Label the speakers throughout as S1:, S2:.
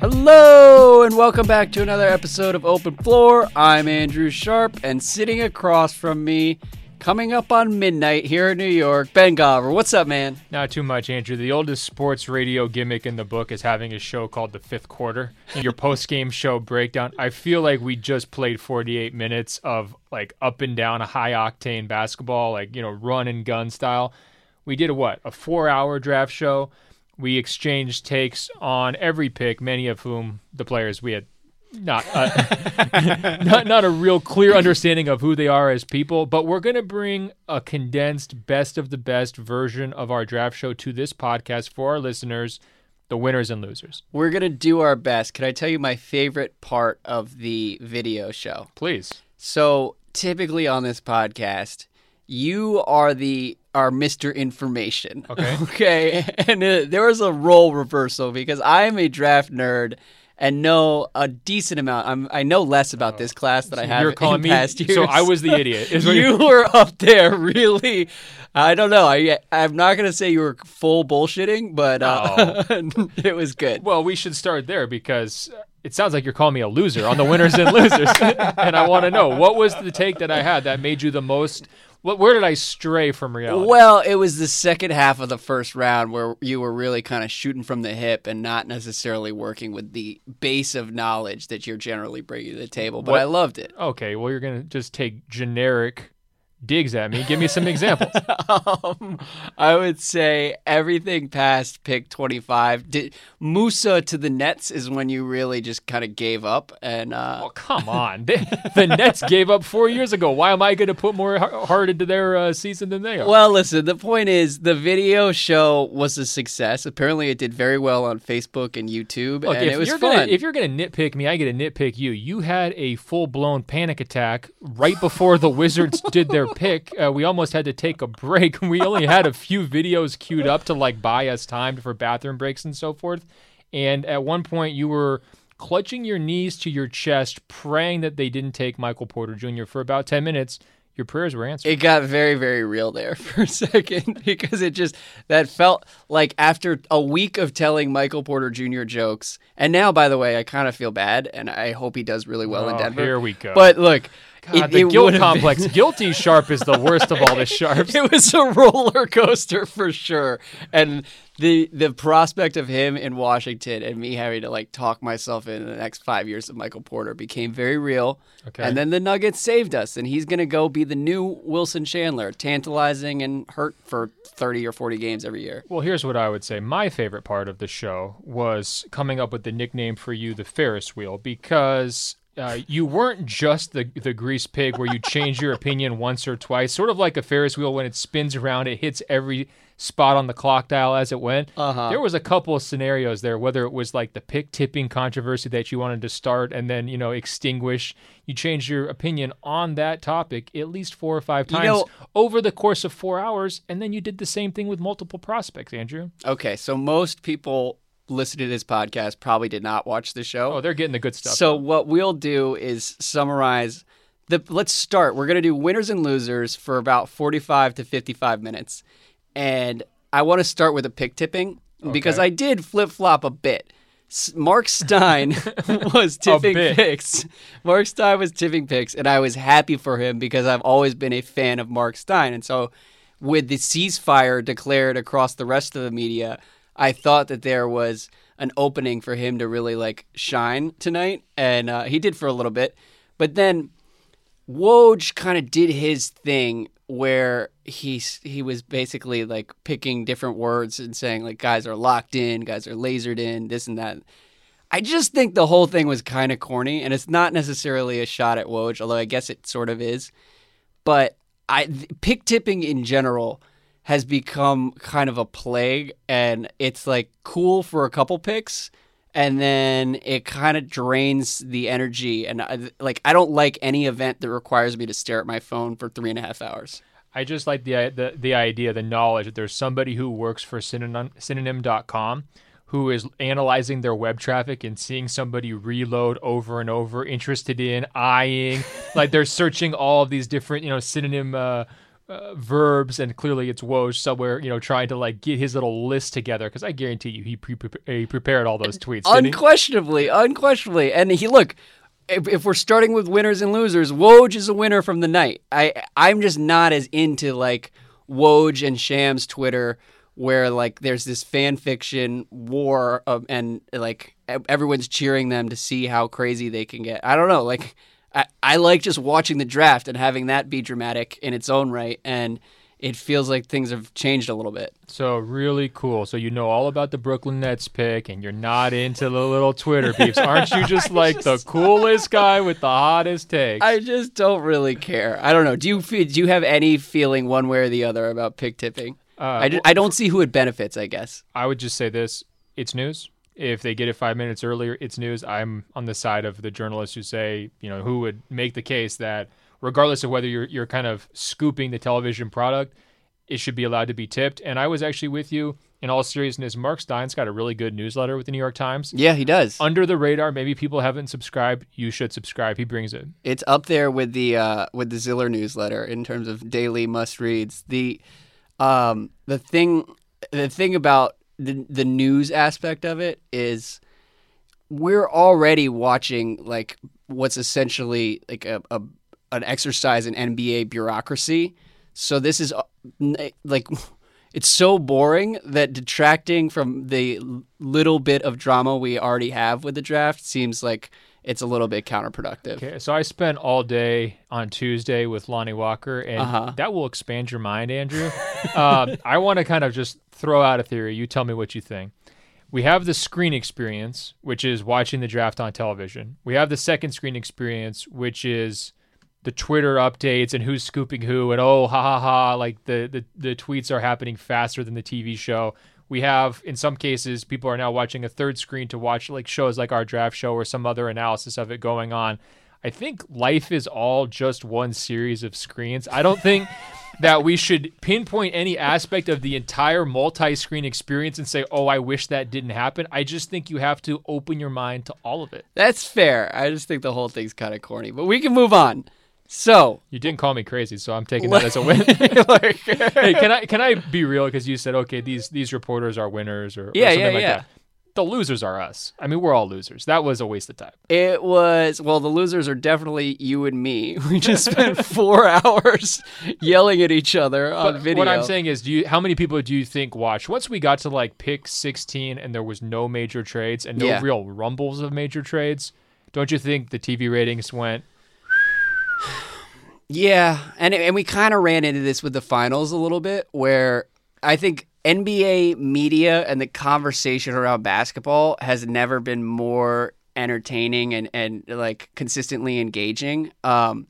S1: Hello, and welcome back to another episode of Open Floor. I'm Andrew Sharp, and sitting across from me, coming up on midnight here in New York, Ben Golliver. What's up, man?
S2: Not too much, Andrew. The oldest sports radio gimmick in the book is having a show called The Fifth Quarter. Your post game show breakdown. I feel like we just played 48 minutes of like up and down a high octane basketball, like, you know, run and gun style. We did a what? A four hour draft show. We exchanged takes on every pick, many of whom the players we had not uh, not not a real clear understanding of who they are as people, but we're going to bring a condensed best of the best version of our draft show to this podcast for our listeners, the winners and losers.
S1: We're going to do our best. Can I tell you my favorite part of the video show?
S2: Please.
S1: So, typically on this podcast, you are the are Mr. Information.
S2: Okay.
S1: Okay. And uh, there was a role reversal because I am a draft nerd and know a decent amount. I'm I know less about this class than I have
S2: You're calling
S1: in
S2: me
S1: past years.
S2: so I was the idiot. is
S1: you were up there really I don't know. I I'm not going to say you were full bullshitting, but uh, it was good.
S2: Well, we should start there because it sounds like you're calling me a loser on the winners and losers, and I want to know what was the take that I had that made you the most. What, where did I stray from reality?
S1: Well, it was the second half of the first round where you were really kind of shooting from the hip and not necessarily working with the base of knowledge that you're generally bringing to the table. But
S2: What-
S1: I loved it.
S2: Okay, well, you're gonna just take generic digs at me. Give me some examples.
S1: um, I would say everything past pick 25. Did, Musa to the Nets is when you really just kind of gave up. And uh,
S2: Oh, come on. The, the Nets gave up four years ago. Why am I going to put more heart into their uh, season than they are?
S1: Well, listen, the point is the video show was a success. Apparently, it did very well on Facebook and YouTube,
S2: Look,
S1: and
S2: if
S1: it was
S2: you're
S1: fun.
S2: Gonna, if you're going to nitpick me, I get to nitpick you. You had a full blown panic attack right before the Wizards did their pick. Uh, we almost had to take a break. We only had a few videos queued up to like buy us time for bathroom breaks and so forth. And at one point, you were clutching your knees to your chest, praying that they didn't take Michael Porter Jr. for about 10 minutes. Your prayers were answered.
S1: it got very, very real there for a second because it just that felt like after a week of telling Michael Porter Jr. jokes, and now, by the way, I kind of feel bad, and I hope he does really well in
S2: Oh,
S1: Denver.
S2: here we go.
S1: But look,
S2: God,
S1: it,
S2: the
S1: it
S2: guilt complex. Guilty sharp is the worst of all the sharps.
S1: it was a roller coaster for sure. And the the prospect of him in Washington and me having to like talk myself in the next five years of Michael Porter became very real.
S2: Okay.
S1: And then the Nuggets saved us, and he's gonna go be the new Wilson Chandler, tantalizing and hurt for thirty or forty games every year.
S2: Well, here's what I would say. My favorite part of the show was coming up with the nickname for you, the Ferris wheel, because uh, you weren't just the the grease pig where you change your opinion once or twice. Sort of like a Ferris wheel when it spins around, it hits every spot on the clock dial as it went.
S1: Uh-huh.
S2: There was a couple of scenarios there, whether it was like the pick tipping controversy that you wanted to start and then you know extinguish. You changed your opinion on that topic at least four or five
S1: You
S2: times
S1: know-
S2: over the course of four hours, and then you did the same thing with multiple prospects, Andrew.
S1: Okay, so most people listening to this podcast probably did not watch the show.
S2: Oh, they're getting the good stuff.
S1: So what we'll do is summarize the let's start. We're going to do winners and losers for about 45 to 55 minutes. And I want to start with a pick tipping because
S2: Okay.
S1: I did flip-flop a bit. Mark Stein was tipping picks. Mark Stein was tipping picks and I was happy for him because I've always been a fan of Mark Stein. And so with the ceasefire declared across the rest of the media, I thought that there was an opening for him to really like shine tonight, and uh, he did for a little bit. But then Woj kind of did his thing where he he was basically like picking different words and saying like guys are locked in, guys are lasered in, this and that. I just think the whole thing was kind of corny, and it's not necessarily a shot at Woj, although I guess it sort of is. But I pick tipping in general has become kind of a plague, and it's like cool for a couple picks, and then it kind of drains the energy. And I, like, I don't like any event that requires me to stare at my phone for three and a half hours.
S2: I just like the, the the idea, the knowledge that there's somebody who works for synonym, synonym.com who is analyzing their web traffic and seeing somebody reload over and over, interested in, eyeing, like they're searching all of these different, you know, synonym uh, uh, verbs, and clearly it's Woj somewhere, you know, trying to like get his little list together. Because I guarantee you, he, pre- he prepared all those tweets.
S1: Unquestionably, unquestionably. And he look, if, if we're starting with winners and losers, Woj is a winner from the night. I I'm just not as into like Woj and Shams Twitter where like there's this fan fiction war of, and like everyone's cheering them to see how crazy they can get. I don't know, like I, I like just watching the draft and having that be dramatic in its own right and it feels like things have changed a little bit.
S2: So really cool. So you know all about the Brooklyn Nets pick, and you're not into the little Twitter beefs, aren't you? Just like the coolest guy with the hottest takes.
S1: I just don't really care. I don't know. Do you do you have any feeling one way or the other about pick tipping?
S2: Uh,
S1: I, ju- I don't see who it benefits. I guess.
S2: I would just say this: it's news. If they get it five minutes earlier, it's news. I'm on the side of the journalists who say, you know, who would make the case that regardless of whether you're you're kind of scooping the television product, it should be allowed to be tipped. And I was actually with you in all seriousness. Mark Stein's got a really good newsletter with the New York Times.
S1: Yeah, he does.
S2: Under the radar, maybe people haven't subscribed. You should subscribe. He brings it.
S1: It's up there with the uh, with the Ziller newsletter in terms of daily must reads. The um, the thing the thing about the the news aspect of it is we're already watching like what's essentially like a, a an exercise in NBA bureaucracy. So this is like it's so boring that detracting from the little bit of drama we already have with the draft seems like it's a little bit counterproductive.
S2: Okay, so I spent all day on Tuesday with Lonnie Walker, and
S1: Uh-huh.
S2: that will expand your mind, Andrew. um, I want to kind of just throw out a theory. You tell me what you think. We have the screen experience, which is watching the draft on television. We have the second screen experience, which is the Twitter updates and who's scooping who, and oh, ha ha ha, like the, the, the tweets are happening faster than the TV show. We have, in some cases, people are now watching a third screen to watch like shows like our draft show or some other analysis of it going on. I think life is all just one series of screens. I don't think that we should pinpoint any aspect of the entire multi-screen experience and say, "Oh, I wish that didn't happen." I just think you have to open your mind to all of it.
S1: That's fair. I just think the whole thing's kind of corny, but we can move on. So,
S2: You didn't call me crazy, so I'm taking that as a win.
S1: like,
S2: hey, can I can I be real? Because you said, okay, these these reporters are winners, or, or
S1: Yeah,
S2: something
S1: yeah,
S2: like
S1: yeah.
S2: that. The losers are us. I mean, we're all losers. That was a waste of time.
S1: it was well, the losers are definitely you and me. We just spent four hours yelling at each other on
S2: But
S1: video.
S2: what I'm saying is, do you how many people do you think watched once we got to like pick 16 and there was no major trades and no
S1: Yeah.
S2: real rumbles of major trades? Don't you think the TV ratings went?
S1: Yeah, and and we kind of ran into this with the finals a little bit, where I think NBA media and the conversation around basketball has never been more entertaining and and like consistently engaging. Um,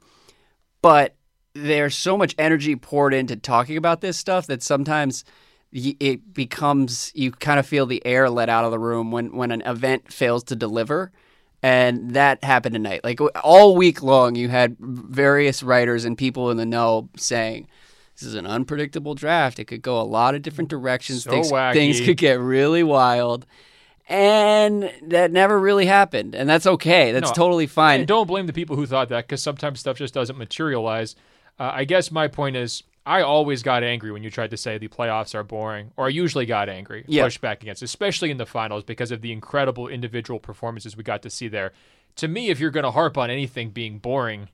S1: but there's so much energy poured into talking about this stuff that sometimes it becomes you kind of feel the air let out of the room when when an event fails to deliver and that happened tonight like all week long you had various writers and people in the know saying this is an unpredictable draft. It could go a lot of different directions.
S2: So
S1: things,
S2: wacky.
S1: things could get really wild. And that never really happened. And that's okay. That's
S2: No,
S1: totally fine.
S2: And don't blame the people who thought that because sometimes stuff just doesn't materialize. Uh, I guess my point is, I always got angry when you tried to say the playoffs are boring, or I usually got angry,
S1: Yeah.
S2: pushed back against, especially in the finals because of the incredible individual performances we got to see there. To me, if you're going to harp on anything being boring,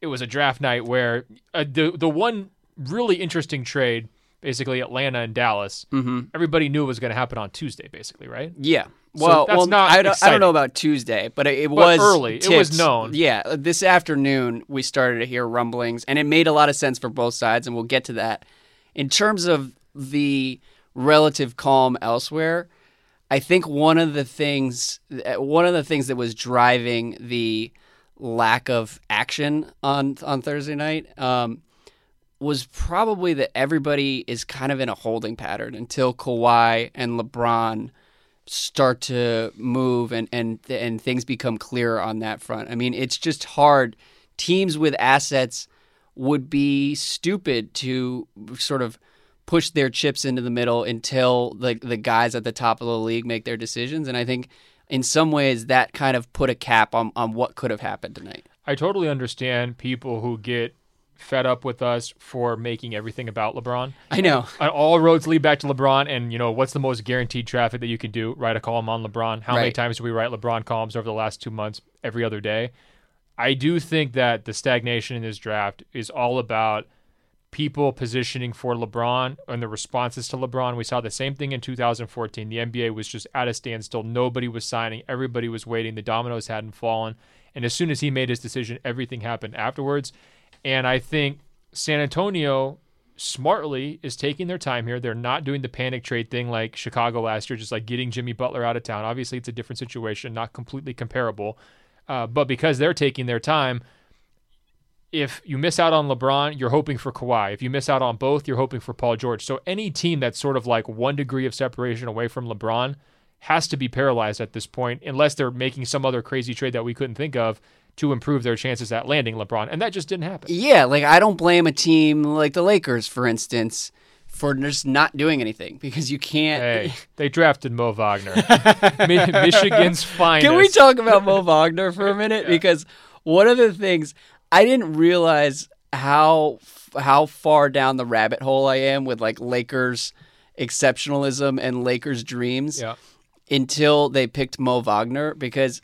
S2: it was a draft night where uh, the the one really interesting trade, basically Atlanta and Dallas,
S1: Mhm.
S2: everybody knew it was going to happen on Tuesday, basically, right?
S1: Yeah. Well,
S2: that's
S1: well,
S2: not
S1: I don't, I don't know about Tuesday, but it, it
S2: But
S1: was
S2: early. It was known.
S1: Yeah, this afternoon we started to hear rumblings, and it made a lot of sense for both sides, and we'll get to that. In terms of the relative calm elsewhere, I think one of the things, uh, one of the things that was driving the lack of action on on Thursday night. Um, was probably that everybody is kind of in a holding pattern until Kawhi and LeBron start to move and and and things become clearer on that front. I mean, it's just hard. Teams with assets would be stupid to sort of push their chips into the middle until the the guys at the top of the league make their decisions. And I think in some ways that kind of put a cap on, on what could have happened tonight.
S2: I totally understand people who get fed up with us for making everything about LeBron.
S1: I know.
S2: And all roads lead back to LeBron. And, you know, what's the most guaranteed traffic that you can do? Write a column on LeBron. How many times do we write LeBron columns over the last two months every other day? I do think that the stagnation in this draft is all about people positioning for LeBron and the responses to LeBron. We saw the same thing in 2014. The NBA was just at a standstill. Nobody was signing. Everybody was waiting. The dominoes hadn't fallen. And as soon as he made his decision, everything happened afterwards. And I think San Antonio smartly is taking their time here. They're not doing the panic trade thing like Chicago last year, just like getting Jimmy Butler out of town. Obviously, it's a different situation, not completely comparable. Uh, but because they're taking their time, if you miss out on LeBron, you're hoping for Kawhi. If you miss out on both, you're hoping for Paul George. So any team that's sort of like one degree of separation away from LeBron has to be paralyzed at this point, unless they're making some other crazy trade that we couldn't think of to improve their chances at landing LeBron. And that just didn't happen.
S1: Yeah, like I don't blame a team like the Lakers, for instance, for just not doing anything because you can't.
S2: Hey, they drafted Mo Wagner, Michigan's finest.
S1: Can we talk about Mo Wagner for a minute? Because one of the things I didn't realize how how far down the rabbit hole I am with like Lakers exceptionalism and Lakers dreams
S2: Yeah.
S1: until they picked Mo Wagner because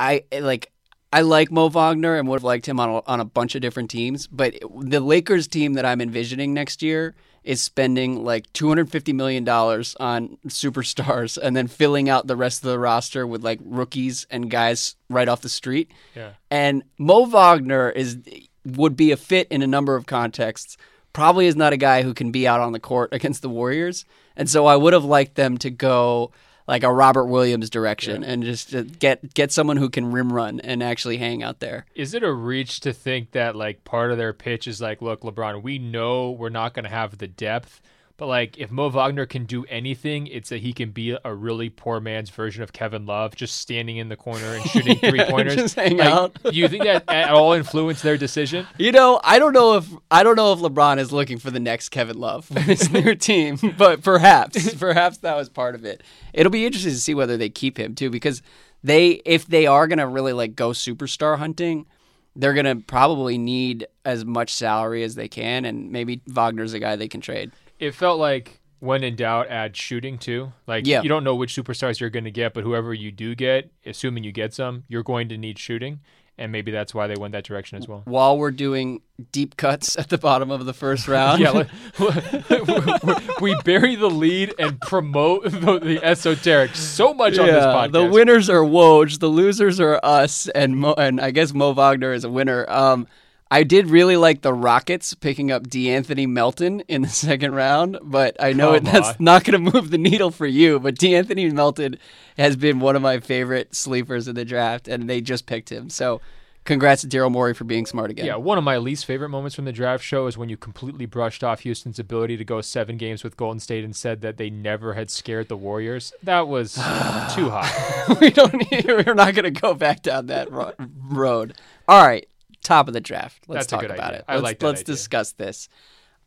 S1: I like I like Mo Wagner and would have liked him on a, on a bunch of different teams, but the Lakers team that I'm envisioning next year is spending like 250 million dollars on superstars and then filling out the rest of the roster with like rookies and guys right off the street.
S2: Yeah.
S1: And Mo Wagner is would be a fit in a number of contexts. Probably is not a guy who can be out on the court against the Warriors, and so I would have liked them to go like a Robert Williams direction and just to get get someone who can rim run and actually hang out there.
S2: Is it a reach to think that like part of their pitch is like, look, LeBron, we know we're not going to have the depth, but like if Mo Wagner can do anything, it's that he can be a really poor man's version of Kevin Love, just standing in the corner and shooting three pointers.
S1: just hang
S2: like,
S1: out.
S2: do you think that at all influenced their decision?
S1: You know, I don't know if I don't know if LeBron is looking for the next Kevin Love for his new team, but perhaps, perhaps that was part of it. It'll be interesting to see whether they keep him too, because they, if they are gonna really like go superstar hunting, they're gonna probably need as much salary as they can, and maybe Wagner's a guy they can trade.
S2: It felt like when in doubt, add shooting too. Like
S1: Yeah.
S2: you don't know which superstars you're going to get, but whoever you do get, assuming you get some, you're going to need shooting, and maybe that's why they went that direction as well.
S1: While we're doing deep cuts at the bottom of the first round,
S2: Yeah, we bury the lead and promote the, the esoteric so much on this podcast.
S1: The winners are Woj, the losers are us, and Mo, and I guess Mo Wagner is a winner. Um, I did really like the Rockets picking up De'Anthony Melton in the second round, but I know
S2: Come
S1: that's not going to move the needle for you. But De'Anthony Melton has been one of my favorite sleepers in the draft, and they just picked him. So, congrats to Daryl Morey for being smart again.
S2: yeah, one of my least favorite moments from the draft show is when you completely brushed off Houston's ability to go seven games with Golden State and said that they never had scared the Warriors. That was too high.
S1: we don't. Need, we're not going to go back down that road. All right, top of the draft. Let's
S2: That's
S1: talk about
S2: idea.
S1: it.
S2: I
S1: let's,
S2: like that
S1: Let's
S2: idea.
S1: discuss this.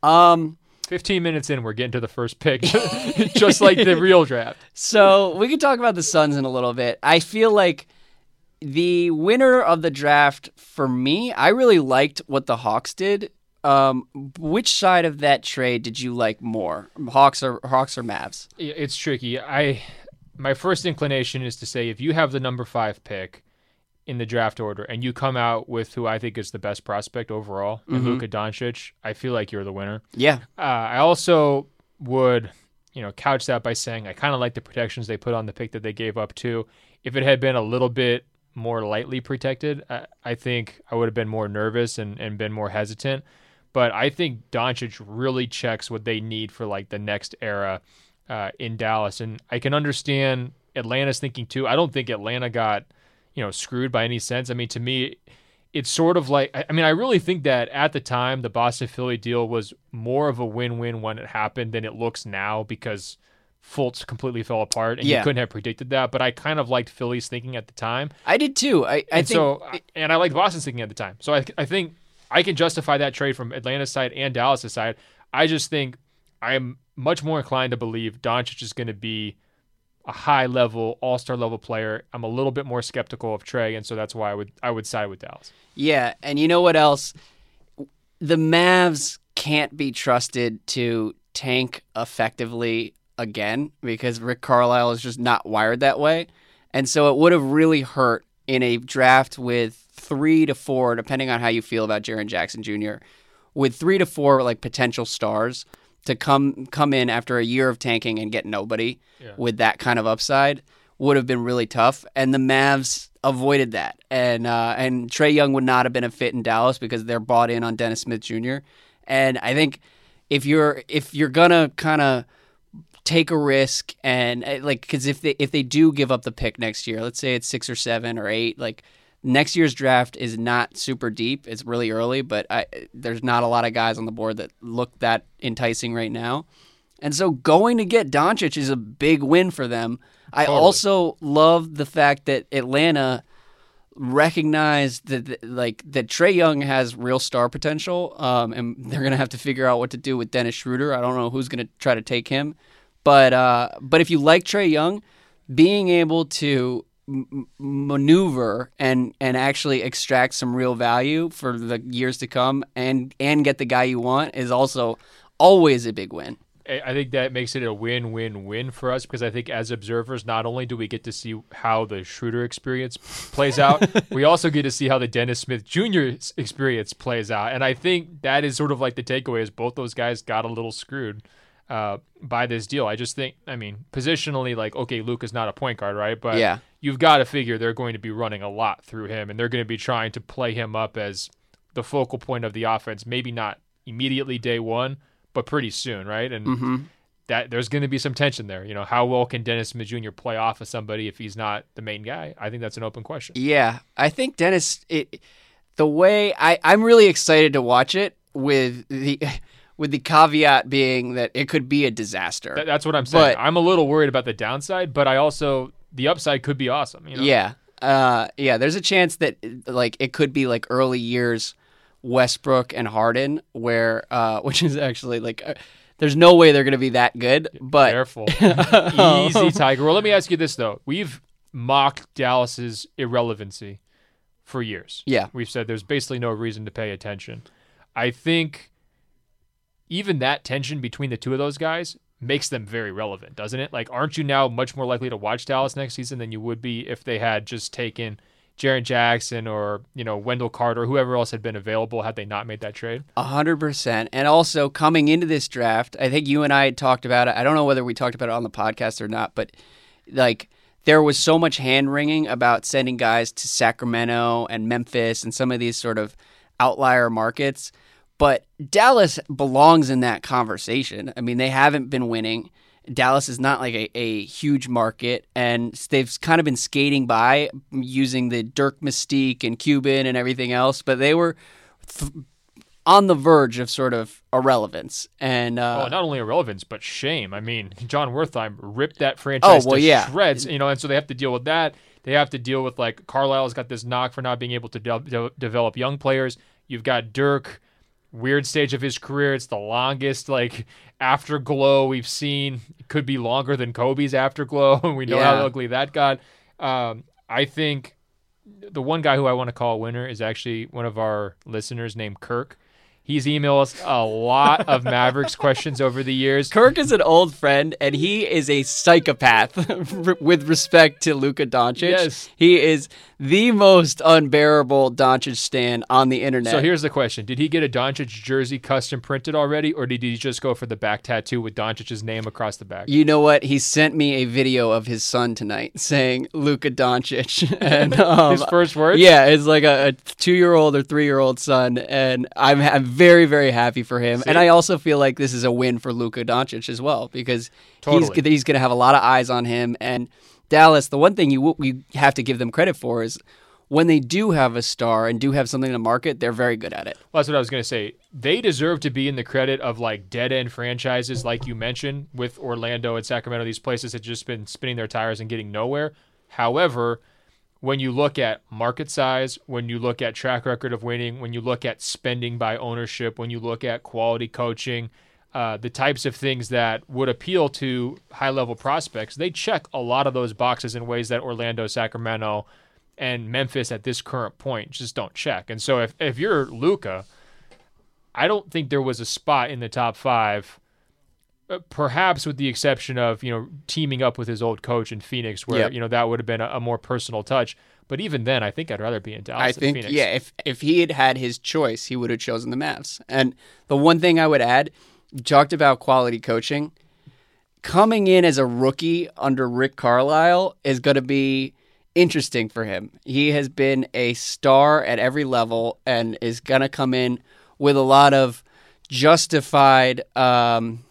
S1: Um,
S2: 15 minutes in, we're getting to the first pick, just like the real draft.
S1: so we can talk about the Suns in a little bit. I feel like the winner of the draft for me, I really liked what the Hawks did. Um, which side of that trade did you like more, Hawks or Hawks or Mavs?
S2: It's tricky. I my first inclination is to say if you have the number five pick in the draft order and you come out with who I think is the best prospect overall, in Luka Doncic, I feel like you're the winner.
S1: Yeah,
S2: Uh, I also would, you know, couch that by saying I kind of like the protections they put on the pick that they gave up too. If it had been a little bit more lightly protected, I, I think I would have been more nervous and, and been more hesitant. But I think Doncic really checks what they need for like the next era uh, in Dallas, and I can understand Atlanta's thinking too. I don't think Atlanta got you know screwed by any sense. I mean, to me, it's sort of like I mean, I really think that at the time the Boston Philly deal was more of a win-win when it happened than it looks now because Fultz completely fell apart and
S1: Yeah.
S2: you couldn't have predicted that. But I kind of liked Philly's thinking at the time,
S1: I did too. I, I
S2: and
S1: think
S2: so and I liked Boston's thinking at the time. So I I think I can justify that trade from Atlanta's side and Dallas's side. I just think I'm much more inclined to believe Doncic is going to be a high level, all star level player. I'm a little bit more skeptical of Trae, and so that's why I would I would side with Dallas.
S1: Yeah, and you know what else? the Mavs can't be trusted to tank effectively again because Rick Carlisle is just not wired that way. And so it would have really hurt in a draft with three to four, depending on how you feel about Jaren Jackson Jr., with three to four like potential stars to come come in after a year of tanking and get nobody
S2: Yeah.
S1: with that kind of upside would have been really tough. And the Mavs avoided that. And uh, and Trae Young would not have been a fit in Dallas because they're bought in on Dennis Smith Jr. And I think if you're if you're gonna kind of take a risk and uh, like because if they if they do give up the pick next year, let's say it's six or seven or eight, like next year's draft is not super deep. It's really early, but I, there's not a lot of guys on the board that look that enticing right now. And so going to get Doncic is a big win for them. I
S2: Totally.
S1: also love the fact that Atlanta recognized that that- like that Trae Young has real star potential, um, and they're gonna have to figure out what to do with Dennis Schroeder. I don't know who's gonna try to take him, but uh, but if you like Trae Young, being able to m- maneuver and and actually extract some real value for the years to come, and and get the guy you want is also always a big win.
S2: I I think that makes it a win-win-win for us because I think as observers, not only do we get to see how the Schroeder experience plays out, we also get to see how the Dennis Smith Jr. experience plays out. And I think that is sort of like the takeaway is both those guys got a little screwed uh, by this deal. I just think, I mean, positionally, like, okay, Luke is not a point guard, right? But
S1: Yeah.
S2: You've got to figure they're going to be running a lot through him and they're going to be trying to play him up as the focal point of the offense. Maybe not immediately day one, but pretty soon, right? And
S1: Mm-hmm.
S2: that there's going to be some tension there. You know, how well can Dennis Smith Jr. play off of somebody if he's not the main guy? I think that's an open question.
S1: Yeah, I think Dennis. It, the way I, I'm really excited to watch it with the with the caveat being that it could be a disaster.
S2: That- that's what I'm saying.
S1: But-
S2: I'm a little worried about the downside, but I also the upside could be awesome. You know?
S1: Yeah, uh, yeah. There's a chance that like it could be like early years Westbrook and Harden, where uh, which is actually like. Uh, there's no way they're going to be that good, but
S2: Careful. Easy, Tiger. Well, let me ask you this though. We've mocked Dallas's irrelevancy for years.
S1: yeah,
S2: We've said there's basically no reason to pay attention. I think even that tension between the two of those guys makes them very relevant, doesn't it? Like, aren't you now much more likely to watch Dallas next season than you would be if they had just taken Jaren Jackson or, you know, Wendell Carter, whoever else had been available had they not made that trade?
S1: A hundred percent. And also coming into this draft, I think you and I had talked about it. I don't know whether we talked about it on the podcast or not, but like there was so much hand wringing about sending guys to Sacramento and Memphis and some of these sort of outlier markets. But Dallas belongs in that conversation. I mean, they haven't been winning. Dallas is not like a, a huge market, and they've kind of been skating by using the Dirk mystique and Cuban and everything else. But they were th- on the verge of sort of irrelevance. And uh,
S2: oh, not only irrelevance, but shame. I mean, Jon Wertheim ripped that franchise
S1: Oh, well,
S2: to
S1: yeah.
S2: shreds, you know, and so they have to deal with that. They have to deal with like Carlisle's got this knock for not being able to de- de- develop young players. You've got Dirk, weird stage of his career. It's the longest like afterglow we've seen. It could be longer than Kobe's afterglow, and we know how ugly that got. Um, I think the one guy who I want to call a winner is actually one of our listeners named Kirk. He's emailed us a lot of Mavericks questions over the years.
S1: Kirk is an old friend, and he is a psychopath with respect to Luka Doncic.
S2: Yes.
S1: He is the most unbearable Doncic stan on the internet.
S2: So here's the question: Did he get a Doncic jersey custom printed already, or did he just go for the back tattoo with Doncic's name across the back?
S1: You know what? He sent me a video of his son tonight saying Luka Doncic, and um,
S2: His first words?
S1: Yeah, it's like a, a two-year-old or three-year-old son, and I'm I'm very very happy for him. And I also feel like this is a win for Luka Doncic as well because
S2: Totally.
S1: he's he's going to have a lot of eyes on him. And Dallas, the one thing you we have to give them credit for is when they do have a star and do have something to market, they're very good at it.
S2: Well, that's what I was going to say. They deserve to be in the credit of like dead end franchises, like you mentioned, with Orlando and Sacramento. These places have just been spinning their tires and getting nowhere. However, when you look at market size, when you look at track record of winning, when you look at spending by ownership, when you look at quality coaching, uh, the types of things that would appeal to high level prospects, they check a lot of those boxes in ways that Orlando, Sacramento, and Memphis at this current point just don't check. And so if, if you're Luka, I don't think there was a spot in the top five, perhaps with the exception of you know teaming up with his old coach in Phoenix, where
S1: Yep.
S2: you know that would have been a, a more personal touch. But even then, I think I'd rather be in Dallas.
S1: I
S2: than
S1: think
S2: Phoenix.
S1: yeah, if if he had had his choice, he would have chosen the Mavs. And the one thing I would add, you talked about quality coaching. Coming in as a rookie under Rick Carlisle is going to be interesting for him. He has been a star at every level and is going to come in with a lot of justified um,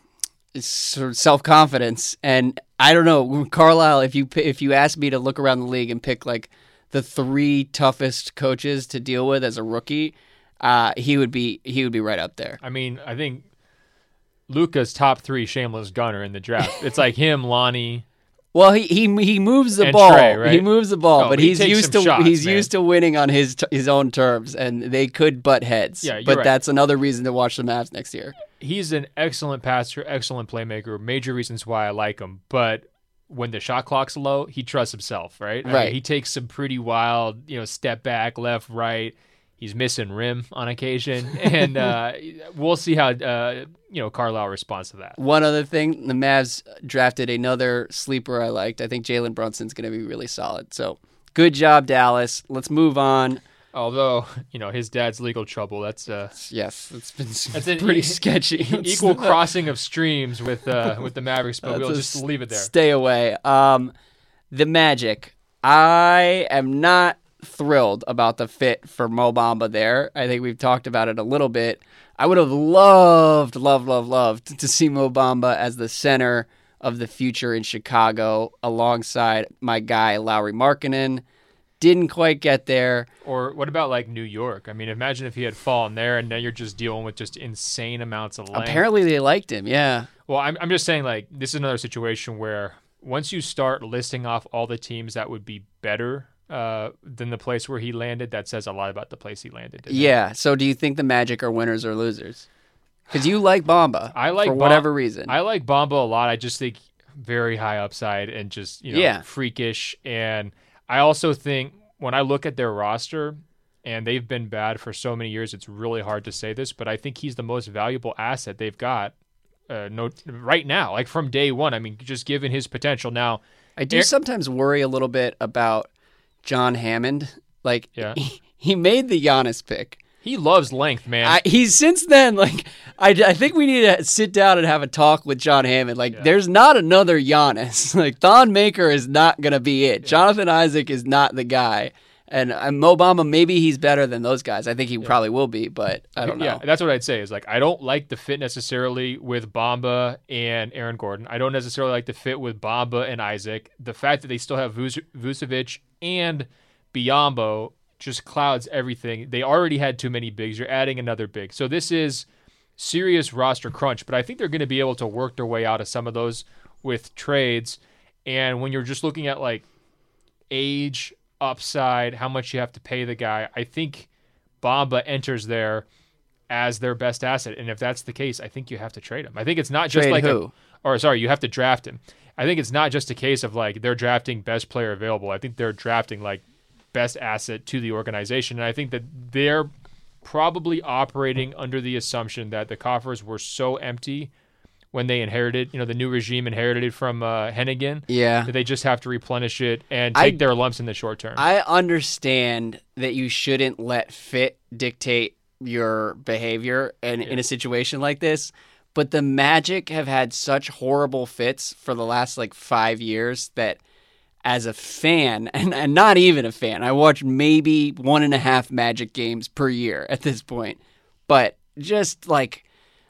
S1: sort of self confidence. And I don't know, Carlisle. If you if you asked me to look around the league and pick like the three toughest coaches to deal with as a rookie, uh, he would be he would be right up there.
S2: I mean, I think Luka's top three shameless gunner in the draft. It's like him, Lonnie.
S1: Well, he he he moves the ball.
S2: Trae, right?
S1: He moves the ball,
S2: Oh,
S1: but
S2: he
S1: he's used to
S2: shots,
S1: he's
S2: man.
S1: used to winning on his t- his own terms, and they could butt heads.
S2: Yeah,
S1: but
S2: right.
S1: that's another reason to watch the Mavs next year.
S2: He's an excellent passer, excellent playmaker. Major reasons why I like him. But when the shot clock's low, he trusts himself, right? I mean,
S1: Right.
S2: he takes some pretty wild, you know, step back, left, right. He's missing rim on occasion, and uh, we'll see how uh, you know Carlisle responds to that.
S1: One other thing, the Mavs drafted another sleeper I liked. I think Jalen Brunson's going to be really solid. So good job, Dallas. Let's move on.
S2: Although you know his dad's legal trouble, that's uh,
S1: Yes, it's been
S2: That's
S1: pretty
S2: e-
S1: sketchy.
S2: equal crossing of streams with uh, with the Mavericks, but we'll just leave it there.
S1: Stay away. Um, the Magic. I am not thrilled about the fit for Mo Bamba there. I think we've talked about it a little bit. I would have loved, loved, loved, loved to see Mo Bamba as the center of the future in Chicago alongside my guy Lauri Markkanen. Didn't quite get there.
S2: Or what about like New York? I mean, imagine if he had fallen there, and now you're just dealing with just insane amounts of length.
S1: Apparently they liked him. Yeah.
S2: Well, I'm I'm just saying like this is another situation where once you start listing off all the teams that would be better uh, than the place where he landed, that says a lot about the place he landed. doesn't it?
S1: Yeah. So do you think the Magic are winners or losers? Because you like Bamba.
S2: I like
S1: for whatever reason.
S2: I like Bamba a lot. I just think very high upside and just you know
S1: Yeah.
S2: freakish. And I also think when I look at their roster, and they've been bad for so many years, it's really hard to say this, but I think he's the most valuable asset they've got. Uh, no, right now, like from day one. I mean, just given his potential. Now,
S1: I do sometimes worry a little bit about John Hammond. Like,
S2: Yeah.
S1: he, he made the Giannis pick.
S2: He loves length, man.
S1: I, he's since then like I, I think we need to sit down and have a talk with John Hammond. Like,
S2: Yeah.
S1: there's not another Giannis. like, Thon Maker is not gonna be it. Jonathan Isaac is not the guy. And, and Mo Bamba, maybe he's better than those guys. I think he probably will be, but I don't know.
S2: Yeah, that's what I'd say. Is like I don't like the fit necessarily with Bamba and Aaron Gordon. I don't necessarily like the fit with Bamba and Isaac. The fact that they still have Vucevic and Biyombo just clouds everything. They already had too many bigs. You're adding another big, so this is serious roster crunch. But I think they're going to be able to work their way out of some of those with trades. And when you're just looking at like age, upside, how much you have to pay the guy, I think Bamba enters there as their best asset. And if that's the case, I think you have to trade him. I think it's not just
S1: Trade
S2: like
S1: who?
S2: a or sorry, you have to draft him. I think it's not just a case of like they're drafting best player available. I think they're drafting like best asset to the organization. And I think that they're probably operating under the assumption that the coffers were so empty when they inherited, you know, the new regime inherited it from uh, Hennigan
S1: Yeah.
S2: that they just have to replenish it and
S1: I-
S2: take their lumps in the short term.
S1: I understand that you shouldn't let fit dictate your behavior and in a situation like this, but the Magic have had such horrible fits for the last like five years that as a fan, and, and not even a fan, I watch maybe one and a half Magic games per year at this point, but just like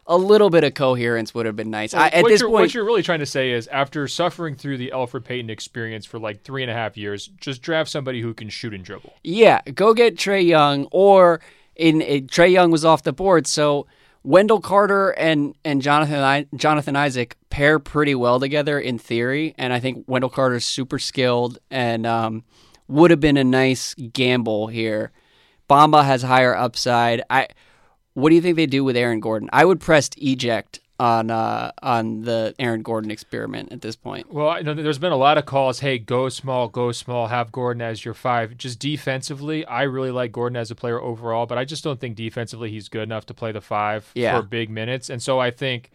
S1: a little bit of coherence would have been nice. I, at
S2: what,
S1: this
S2: you're,
S1: point,
S2: what you're really trying to say is, after suffering through the Elfrid Payton experience for like three and a half years, just draft somebody who can shoot and dribble.
S1: Yeah, go get Trae Young, or in, in Trae Young was off the board, so Wendell Carter and and Jonathan I, Jonathan Isaac pair pretty well together in theory, and I think Wendell Carter's super skilled and um, would have been a nice gamble here. Bamba has higher upside. I what do you think they do with Aaron Gordon? I would press eject on uh, on the Aaron Gordon experiment at this point.
S2: Well, I know there's been a lot of calls. Hey, go small, go small. Have Gordon as your five. Just defensively, I really like Gordon as a player overall, but I just don't think defensively he's good enough to play the five
S1: Yeah.
S2: for big minutes. And so I think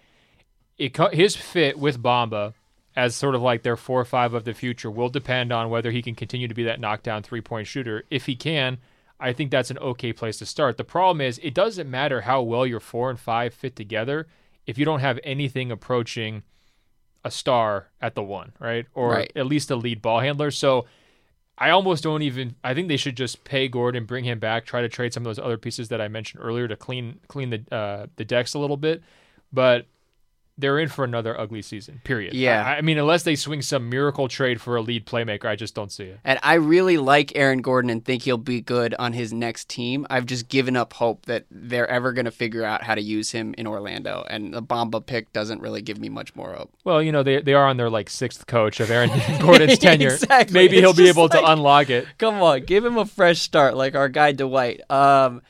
S2: it his fit with Bamba as sort of like their four or five of the future will depend on whether he can continue to be that knockdown three point shooter. If he can, I think that's an okay place to start. The problem is it doesn't matter how well your four and five fit together if you don't have anything approaching a star at the one, right? Or
S1: Right.
S2: at least a lead ball handler. So I almost don't even I think they should just pay Gordon, bring him back, try to trade some of those other pieces that I mentioned earlier to clean clean the uh, the decks a little bit. But they're in for another ugly season. Period.
S1: Yeah.
S2: I, I mean, unless they swing some miracle trade for a lead playmaker, I just don't see it.
S1: And I really like Aaron Gordon and think he'll be good on his next team. I've just given up hope that they're ever going to figure out how to use him in Orlando. And the Bamba pick doesn't really give me much more hope.
S2: Well, you know, they they are on their like sixth coach of Aaron Gordon's tenure.
S1: Exactly.
S2: Maybe he'll be able to unlock it.
S1: Come on, give him a fresh start like our guy Dwight. Um,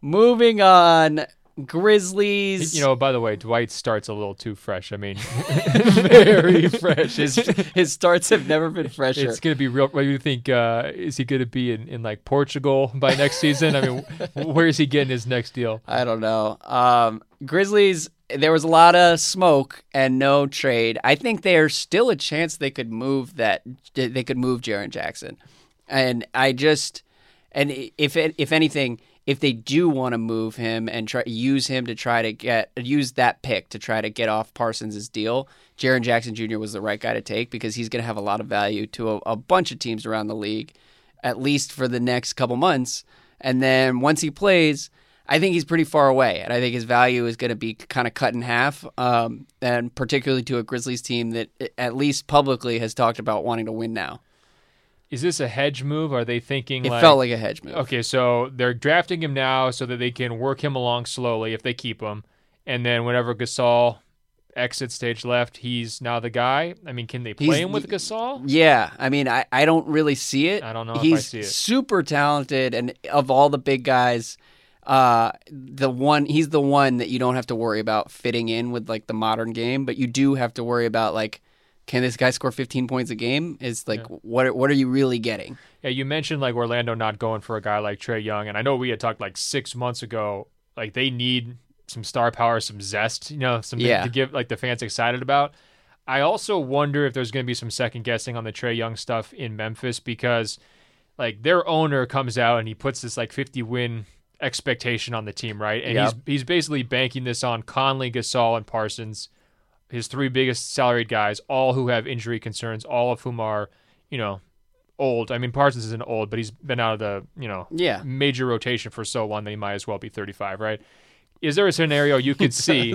S1: moving on, Grizzlies.
S2: You know, by the way, Dwight starts a little too fresh. I mean, very fresh.
S1: his his starts have never been fresher.
S2: It's going to be real. What do you think? Uh, is he going to be in, in like Portugal by next season? I mean, where is he getting his next deal?
S1: I don't know. Um, Grizzlies. There was a lot of smoke and no trade. I think there's still a chance they could move that. They could move Jaren Jackson, and I just and if it, if anything, if they do want to move him and try use him to try to get use that pick to try to get off Parsons' deal, Jaren Jackson Jr. was the right guy to take because he's going to have a lot of value to a, a bunch of teams around the league, at least for the next couple months. And then once he plays, I think he's pretty far away, and I think his value is going to be kind of cut in half. Um, and particularly to a Grizzlies team that, at least publicly, has talked about wanting to win now.
S2: Is this a hedge move? Are they thinking
S1: It
S2: like,
S1: felt like a hedge move.
S2: okay, so they're drafting him now so that they can work him along slowly if they keep him, and then whenever Gasol exits stage left, he's now the guy. I mean, can they play
S1: He's-
S2: him with Gasol?
S1: Yeah, I mean, I, I don't really see it.
S2: I don't know if I
S1: He's
S2: see it.
S1: super talented, and of all the big guys, uh, the one he's the one that you don't have to worry about fitting in with like the modern game, but you do have to worry about like, can this guy score 15 points a game? Is like what what are you really getting?
S2: Yeah, you mentioned like Orlando not going for a guy like Trae Young, and I know we had talked like six months ago, like they need some star power, some zest, you know, something
S1: Yeah.
S2: to give like the fans excited about. I also wonder if there's going to be some second guessing on the Trae Young stuff in Memphis because like their owner comes out and he puts this like 50 win expectation on the team, right? And
S1: Yep.
S2: he's he's basically banking this on Conley, Gasol, and Parsons, his three biggest salaried guys, all who have injury concerns, all of whom are, you know, old. I mean, Parsons isn't old, but he's been out of the, you know,
S1: Yeah.
S2: major rotation for so long that he might as well be 35, right? Is there a scenario you could see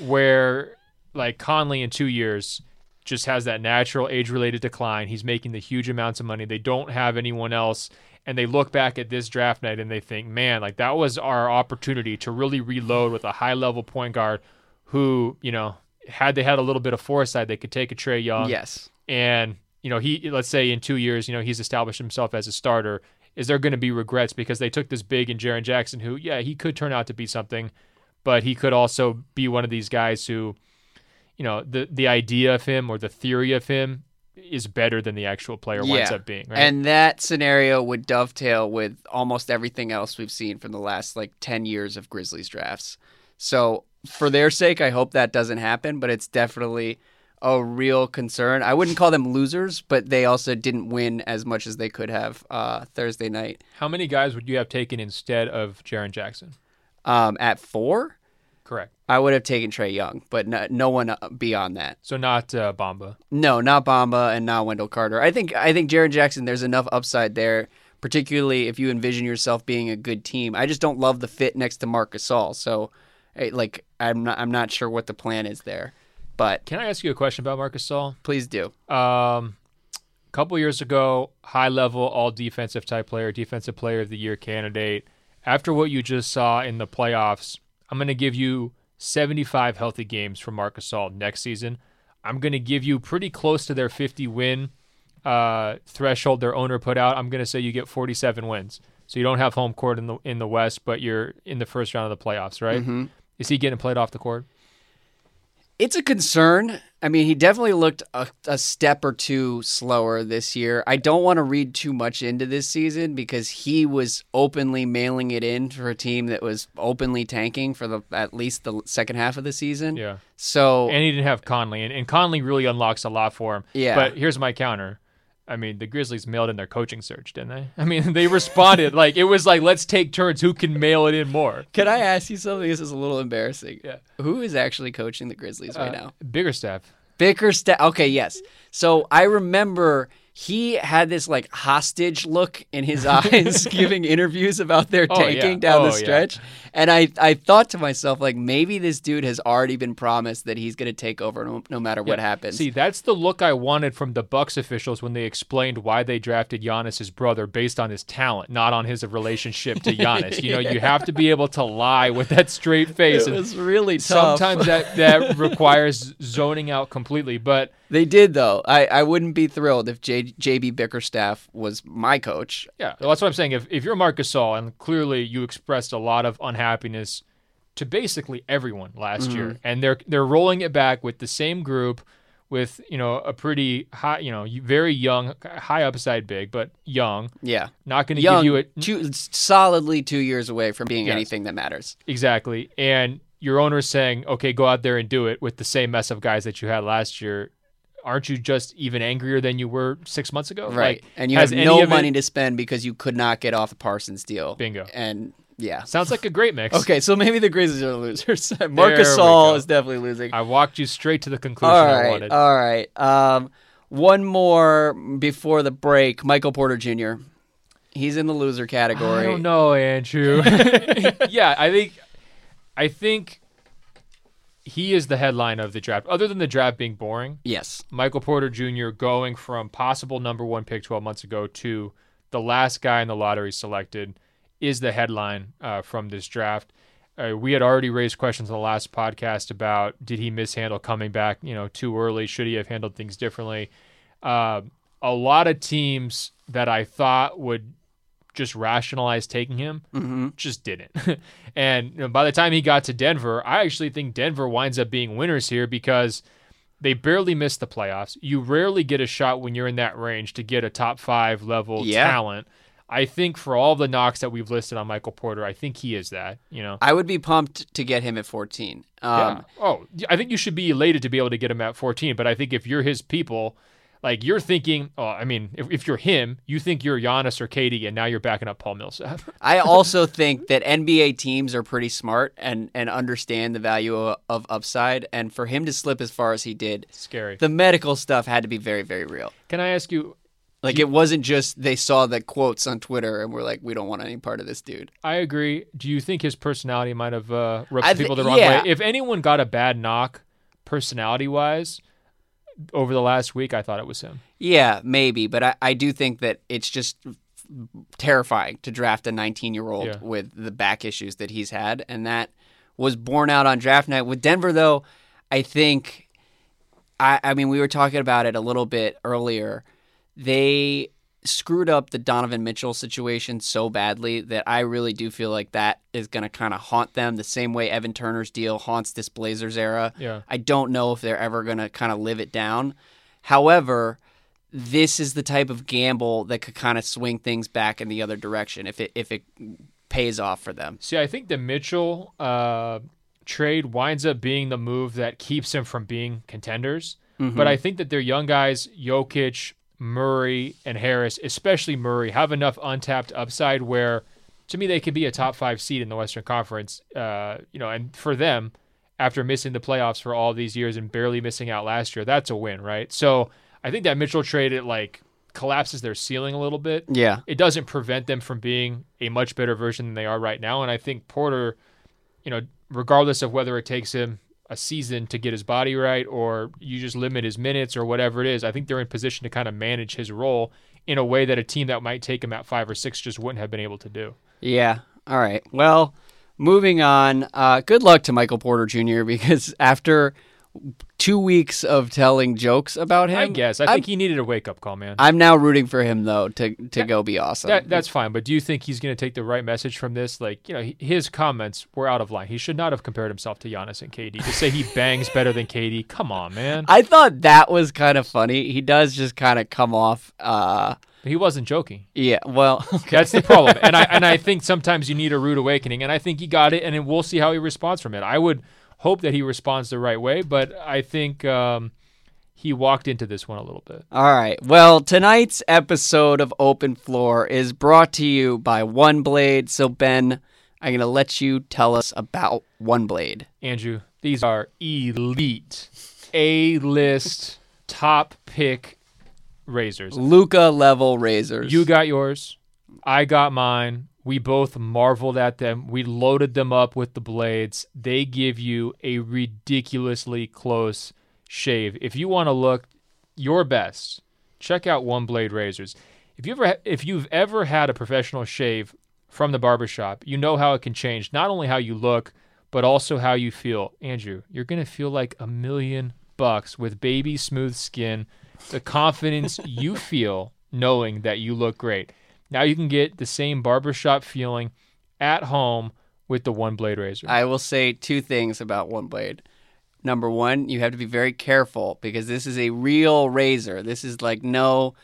S2: where, like, Conley in two years just has that natural age related decline? He's making the huge amounts of money. They don't have anyone else. And they look back at this draft night and they think, man, like, that was our opportunity to really reload with a high level point guard who, you know, had they had a little bit of foresight, they could take a Trae Young
S1: yes.
S2: and you know he let's say in two years you know he's established himself as a starter is there going to be regrets because they took this big in Jaren Jackson who yeah he could turn out to be something but he could also be one of these guys who you know the the idea of him or the theory of him is better than the actual player winds up being right
S1: And that scenario would dovetail with almost everything else we've seen from the last like 10 years of Grizzlies drafts. So, for their sake, I hope that doesn't happen, but it's definitely a real concern. I wouldn't call them losers, but they also didn't win as much as they could have uh, Thursday night.
S2: how many guys would you have taken instead of Jaren Jackson
S1: Um, at four,
S2: correct
S1: I would have taken Trae Young, but no, no one uh, beyond that.
S2: so not uh, Bamba
S1: No, not Bamba and not Wendell Carter. I think I think Jaren Jackson. There's enough upside there, particularly if you envision yourself being a good team. I just don't love the fit next to Marc Gasol. So, like, I'm not I'm not sure what the plan is there, but
S2: can I ask you a question about Marc Gasol
S1: please do.
S2: Um, a couple years ago, high level, all defensive type player, defensive player of the year candidate. After what you just saw in the playoffs, I'm going to give you 75 healthy games from Marc Gasol next season. I'm going to give you pretty close to their 50 win uh, threshold their owner put out. I'm going to say you get 47 wins. So you don't have home court in the in the West, but you're in the first round of the playoffs, right?
S1: Mhm.
S2: Is he getting played off the court?
S1: It's a concern. I mean, he definitely looked a, a step or two slower this year. I don't want to read too much into this season because he was openly mailing it in for a team that was openly tanking for the at least the second half of the season.
S2: Yeah.
S1: So
S2: And he didn't have Conley, and, and Conley really unlocks a lot for him.
S1: Yeah.
S2: But here's my counter. I mean, the Grizzlies mailed in their coaching search, didn't they? I mean, they responded like it was like, let's take turns. Who can mail it in more?
S1: can I ask you something? This is a little embarrassing.
S2: Yeah.
S1: Who is actually coaching the Grizzlies right
S2: Uh,
S1: now?
S2: Bigger staff.
S1: Bickerstaff. Okay, yes. So I remember he had this like hostage look in his eyes giving interviews about their
S2: Oh, yeah.
S1: tanking down
S2: Oh,
S1: the
S2: yeah.
S1: stretch. And I, I thought to myself, like, maybe this dude has already been promised that he's going to take over no, no matter what happens.
S2: See, that's the look I wanted from the Bucks officials when they explained why they drafted Giannis's brother based on his talent, not on his relationship to Giannis. You know, you have to be able to lie with that straight face.
S1: it
S2: and
S1: was really tough.
S2: sometimes that that requires zoning out completely. But
S1: they did, though. I, I wouldn't be thrilled if J, JB Bickerstaff was my coach.
S2: yeah, that's what I'm saying. If if you're Marc Gasol and clearly you expressed a lot of unhappiness to basically everyone last year, mm-hmm. and they're they're rolling it back with the same group. With you know a pretty high, you know, very young, high upside big, but young.
S1: Yeah.
S2: Not going to give you a
S1: two, solidly two years away from being
S2: Yes.
S1: anything that matters.
S2: exactly, and your owner saying, "Okay, go out there and do it with the same mess of guys that you had last year." Aren't you just even angrier than you were six months ago?
S1: Right.
S2: Like,
S1: and you have no
S2: of it-
S1: money to spend because you could not get off the Parsons deal.
S2: Bingo.
S1: And yeah.
S2: Sounds like a great mix.
S1: Okay, so maybe the Grizzlies are losers.
S2: we Marc
S1: Gasol. Is definitely losing.
S2: I walked you straight to the conclusion
S1: All
S2: I wanted.
S1: all right. Um, one more before the break. Michael Porter Jr. He's in the loser category.
S2: I don't know, Andrew. yeah, I think I think he is the headline of the draft. Other than the draft being boring,
S1: Yes.
S2: Michael Porter Jr. going from possible number one pick 12 months ago to the last guy in the lottery selected is the headline uh, from this draft. Uh, we had already raised questions on the last podcast about did he mishandle coming back, you know, too early? Should he have handled things differently? Uh, a lot of teams that I thought would just rationalize taking him
S1: hmm
S2: just didn't. and you know, by the time he got to Denver, I actually think Denver winds up being winners here because they barely missed the playoffs. You rarely get a shot when you're in that range to get a top five level
S1: Yeah.
S2: talent. I think for all the knocks that we've listed on Michael Porter, I think he is that. You know.
S1: I would be pumped to get him at 14. Um,
S2: yeah. Oh, I think you should be elated to be able to get him at 14. But I think if you're his people, like you're thinking, oh, I mean, if, if you're him, you think you're Giannis or KD, and now you're backing up Paul Millsap.
S1: I also think that NBA teams are pretty smart and, and understand the value of, of upside. And for him to slip as far as he did,
S2: Scary.
S1: the medical stuff had to be very, very real.
S2: Can I ask you?
S1: Like it wasn't just they saw the quotes on Twitter and were like, we don't want any part of this dude.
S2: I agree. Do you think his personality might have uh, rubbed
S1: thi-
S2: people the wrong
S1: yeah.
S2: way? If anyone got a bad knock, personality wise, over the last week, I thought it was him.
S1: Yeah, maybe, but I, I do think that it's just terrifying to draft a 19 year old
S2: Yeah.
S1: with the back issues that he's had, and that was borne out on draft night. With Denver, though, I think, I, I mean, we were talking about it a little bit earlier. They screwed up the Donovan Mitchell situation so badly that I really do feel like that is going to kind of haunt them the same way Evan Turner's deal haunts this Blazers era.
S2: Yeah.
S1: I don't know if they're ever going to kind of live it down. However, this is the type of gamble that could kind of swing things back in the other direction if it if it pays off for them.
S2: See, I think the Mitchell uh, trade winds up being the move that keeps them from being contenders. But I think that their young guys, Jokic, Murray, and Harris, especially Murray, have enough untapped upside where, to me, they could be a top five seed in the Western Conference. Uh, you know, and for them, after missing the playoffs for all these years and barely missing out last year, that's a win, right? So I think that Mitchell trade it like collapses their ceiling a little bit
S1: Yeah.
S2: it doesn't prevent them from being a much better version than they are right now. And I think Porter, you know, regardless of whether it takes him a season to get his body right or you just limit his minutes or whatever it is, I think they're in position to kind of manage his role in a way that a team that might take him at five or six just wouldn't have been able to do.
S1: Yeah. All right. Well, moving on. Uh, good luck to Michael Porter Jr. because after two weeks of telling jokes about him.
S2: I guess. I
S1: I'm-
S2: think he needed a wake up call, man.
S1: I'm now rooting for him though to to go be awesome.
S2: That, that's fine, but do you think he's going to take the right message from this? Like, you know, his comments were out of line. He should not have compared himself to Giannis and KD. To say he bangs better than KD, come on, man.
S1: I thought that was kind of funny. He does just kind of come off. uh
S2: He wasn't joking.
S1: Yeah. Well, okay.
S2: That's the problem. and I and I think sometimes you need a rude awakening, and I think he got it, and then we'll see how he responds from it. I would hope that he responds the right way, but I think um, he walked into this one a little bit.
S1: All right. Well, tonight's episode of Open Floor is brought to you by One Blade. So Ben, I'm gonna let you tell us about One Blade.
S2: Andrew, these are elite, A list, top pick razors.
S1: Luka level razors.
S2: You got yours. I got mine. We both marveled at them. We loaded them up with the blades. They give you a ridiculously close shave. If you want to look your best, check out One Blade Razors. If you ever if you've ever had a professional shave from the barbershop, you know how it can change not only how you look, but also how you feel. Andrew, you're going to feel like a million bucks with baby smooth skin, the confidence you feel knowing that you look great. Now you can get the same barbershop feeling at home with the One Blade Razor.
S1: I will say two things about One Blade. Number one, you have to be very careful because this is a real razor. This is like no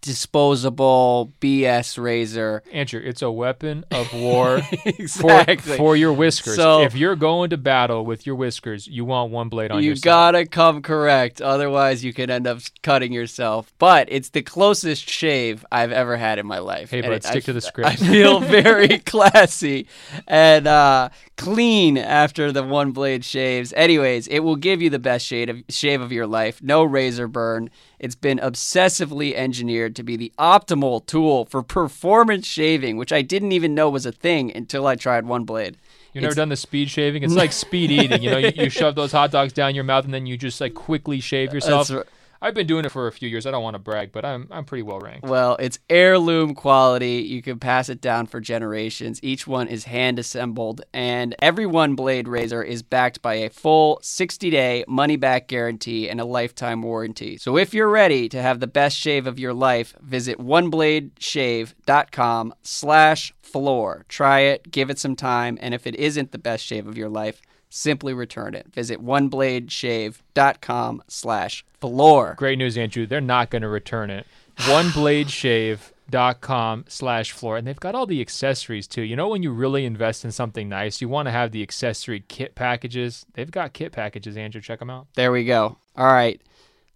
S1: disposable BS razor.
S2: Andrew, it's a weapon of war for,
S1: exactly.
S2: for your whiskers.
S1: So-
S2: if you're going to battle with your whiskers, you want one blade on
S1: you
S2: side.
S1: gotta come correct, otherwise you could end up cutting yourself. But it's the closest shave I've ever had in my life.
S2: Hey, bud, stick
S1: I-
S2: to the script.
S1: I feel very classy and uh, clean after the one blade shaves. Anyways, it will give you the best shade of, shave of your life. No razor burn. It's been obsessively engineered to be the optimal tool for performance shaving, which I didn't even know was a thing until I tried one blade.
S2: You've never done the speed shaving? It's like speed eating. You know, you, you shove those hot dogs down your mouth and then you just like quickly shave yourself.
S1: That's
S2: I've been doing it for a few years. I don't want to brag, but I'm I'm pretty well ranked.
S1: Well, it's heirloom quality. You can pass it down for generations. Each one is hand assembled, and every one blade razor is backed by a full 60 day money back guarantee and a lifetime warranty. So if you're ready to have the best shave of your life, visit onebladeshave.com slash floor. Try it, give it some time, and if it isn't the best shave of your life, simply return it. Visit onebladeshave.com slash floor.
S2: Great news, Andrew. They're not going to return it. OneBladeShave.com slash floor. And they've got all the accessories too. You know, when you really invest in something nice, you want to have the accessory kit packages. They've got kit packages, Andrew. Check them out.
S1: There we go. All right.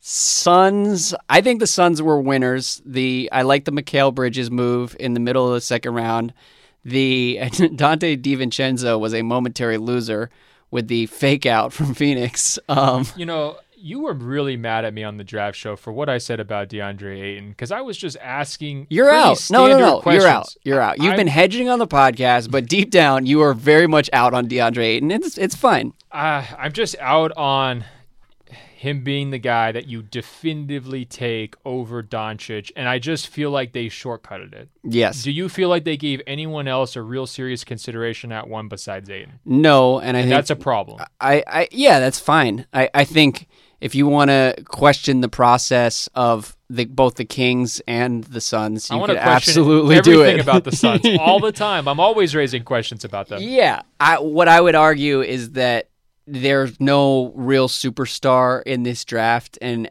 S1: Suns. I think the Suns were winners. The I like the Mikal Bridges move in the middle of the second round. The Donte DiVincenzo was a momentary loser with the fake out from Phoenix. Um,
S2: You know, you were really mad at me on the draft show for what I said about DeAndre Ayton because I was just asking.
S1: you're out. No, no, no. You're out. You're out. You've
S2: I'm-
S1: been hedging on the podcast, but deep down, you are very much out on DeAndre Ayton. It's it's fine.
S2: Uh, I'm just out on him being the guy that you definitively take over Doncic, and I just feel like they shortcutted it.
S1: Yes.
S2: Do you feel like they gave anyone else a real serious consideration at one besides Ayton?
S1: No, and I think
S2: That's a problem.
S1: I, I yeah, that's fine. I, I think if you want to question the process of the both the Kings and the Suns, you
S2: want
S1: could
S2: to
S1: absolutely do it
S2: about the Suns all the time. I'm always raising questions about them.
S1: yeah, I, what I would argue is that there's no real superstar in this draft, and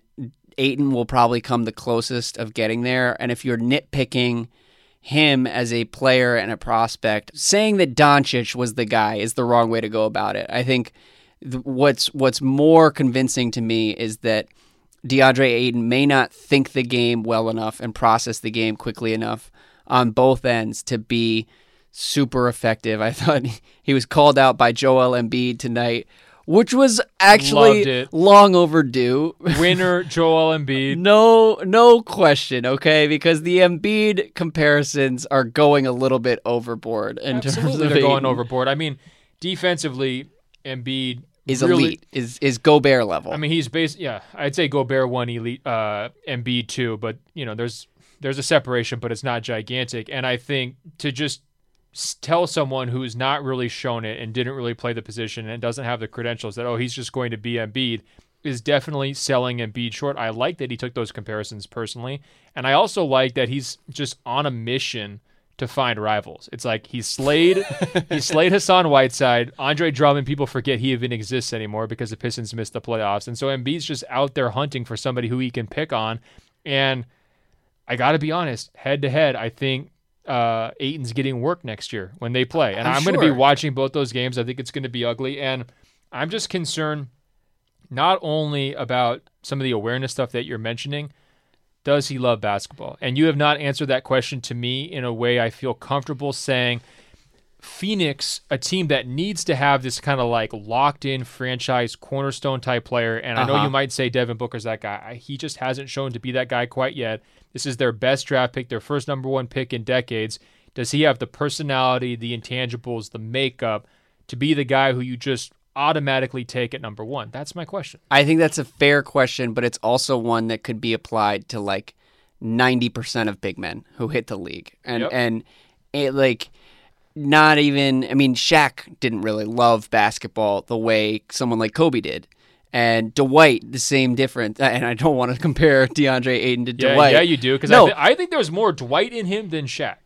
S1: Ayton will probably come the closest of getting there. And if you're nitpicking him as a player and a prospect, saying that Doncic was the guy is the wrong way to go about it. I think th- what's what's more convincing to me is that DeAndre Ayton may not think the game well enough and process the game quickly enough on both ends to be super effective. I thought he was called out by Joel Embiid tonight, which was actually long overdue.
S2: Winner Joel Embiid.
S1: No, no question, okay? Because the Embiid comparisons are going a little bit overboard in terms
S2: Absolutely,
S1: of
S2: they're going overboard. I mean, defensively, Embiid
S1: is
S2: really,
S1: elite, is is Gobert level.
S2: I mean, he's based. Yeah, I'd say Gobert one, elite, uh, Embiid two, but you know, there's there's a separation, but it's not gigantic. And I think to just tell someone who's not really shown it and didn't really play the position and doesn't have the credentials that oh he's just going to be Embiid is definitely selling Embiid short. I like that he took those comparisons personally, and I also like that he's just on a mission to find rivals. It's like he slayed he slayed Hassan Whiteside, Andre Drummond. People forget he even exists anymore because the Pistons missed the playoffs, and so Embiid's just out there hunting for somebody who he can pick on. And I got to be honest, head to head, I think uh, Ayton's getting work next year when they play, and
S1: I'm
S2: I'm, going to be watching both those games. I think it's going to be ugly, and I'm just concerned not only about some of the awareness stuff that you're mentioning. Does he love basketball? And you have not answered that question to me in a way I feel comfortable saying. Phoenix, a team that needs to have this kind of like locked in franchise cornerstone type player. And I know
S1: Uh-huh.
S2: you might say Devin Booker's that guy. He just hasn't shown to be that guy quite yet. This is their best draft pick, their first number one pick in decades. Does he have the personality, the intangibles, the makeup to be the guy who you just automatically take at number one? That's my question.
S1: I think that's a fair question, but it's also one that could be applied to like 90% of big men who hit the league. And
S2: Yep.
S1: and it like not even I mean Shaq didn't really love basketball the way someone like Kobe did. And Dwight, the same difference. And I don't want to compare DeAndre Ayton to
S2: Yeah,
S1: Dwight.
S2: yeah, you do. Because
S1: No.
S2: I, th- I think there's more Dwight in him than Shaq.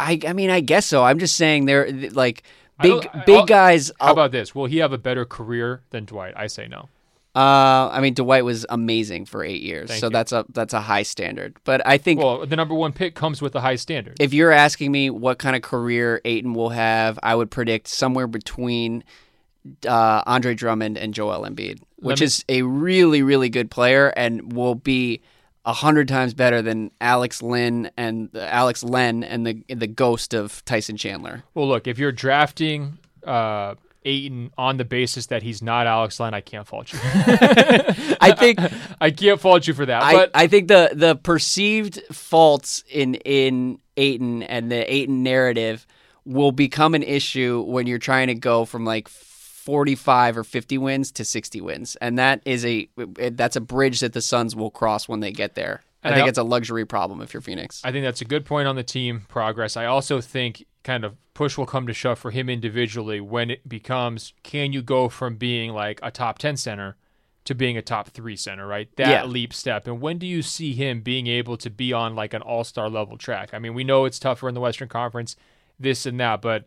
S1: I, I mean, I guess so. I'm just saying they're like big big
S2: I'll-
S1: guys.
S2: How about this? Will he have a better career than Dwight? I say no.
S1: uh, I mean, Dwight was amazing for eight years,
S2: Thank
S1: so
S2: you.
S1: that's a that's a high standard. But I think
S2: Well, the number one pick comes with a high standard.
S1: if you're asking me what kind of career Ayton will have, I would predict somewhere between uh, Andre Drummond and Joel Embiid, which
S2: me-
S1: is a really, really good player and will be a hundred times better than Alex Len and uh, Alex Len and the the ghost of Tyson Chandler.
S2: Well, look, if you're drafting uh, Ayton on the basis that he's not Alex Len, I can't fault you.
S1: I think
S2: I can't fault you for that.
S1: I,
S2: but
S1: I think the the perceived faults in in Ayton and the Ayton narrative will become an issue when you're trying to go from like 45 or 50 wins to 60 wins, and that is a that's a bridge that the Suns will cross when they get there. I
S2: And
S1: think
S2: I-
S1: it's a luxury problem if you're Phoenix.
S2: I think that's a good point on the team progress. I also think kind of push will come to shove for him individually when it becomes can you go from being like a top 10 center to being a top 3 center, right? That
S1: Yeah.
S2: leap step. And when do you see him being able to be on like an all-star level track? I mean, we know it's tougher in the Western Conference, this and that, but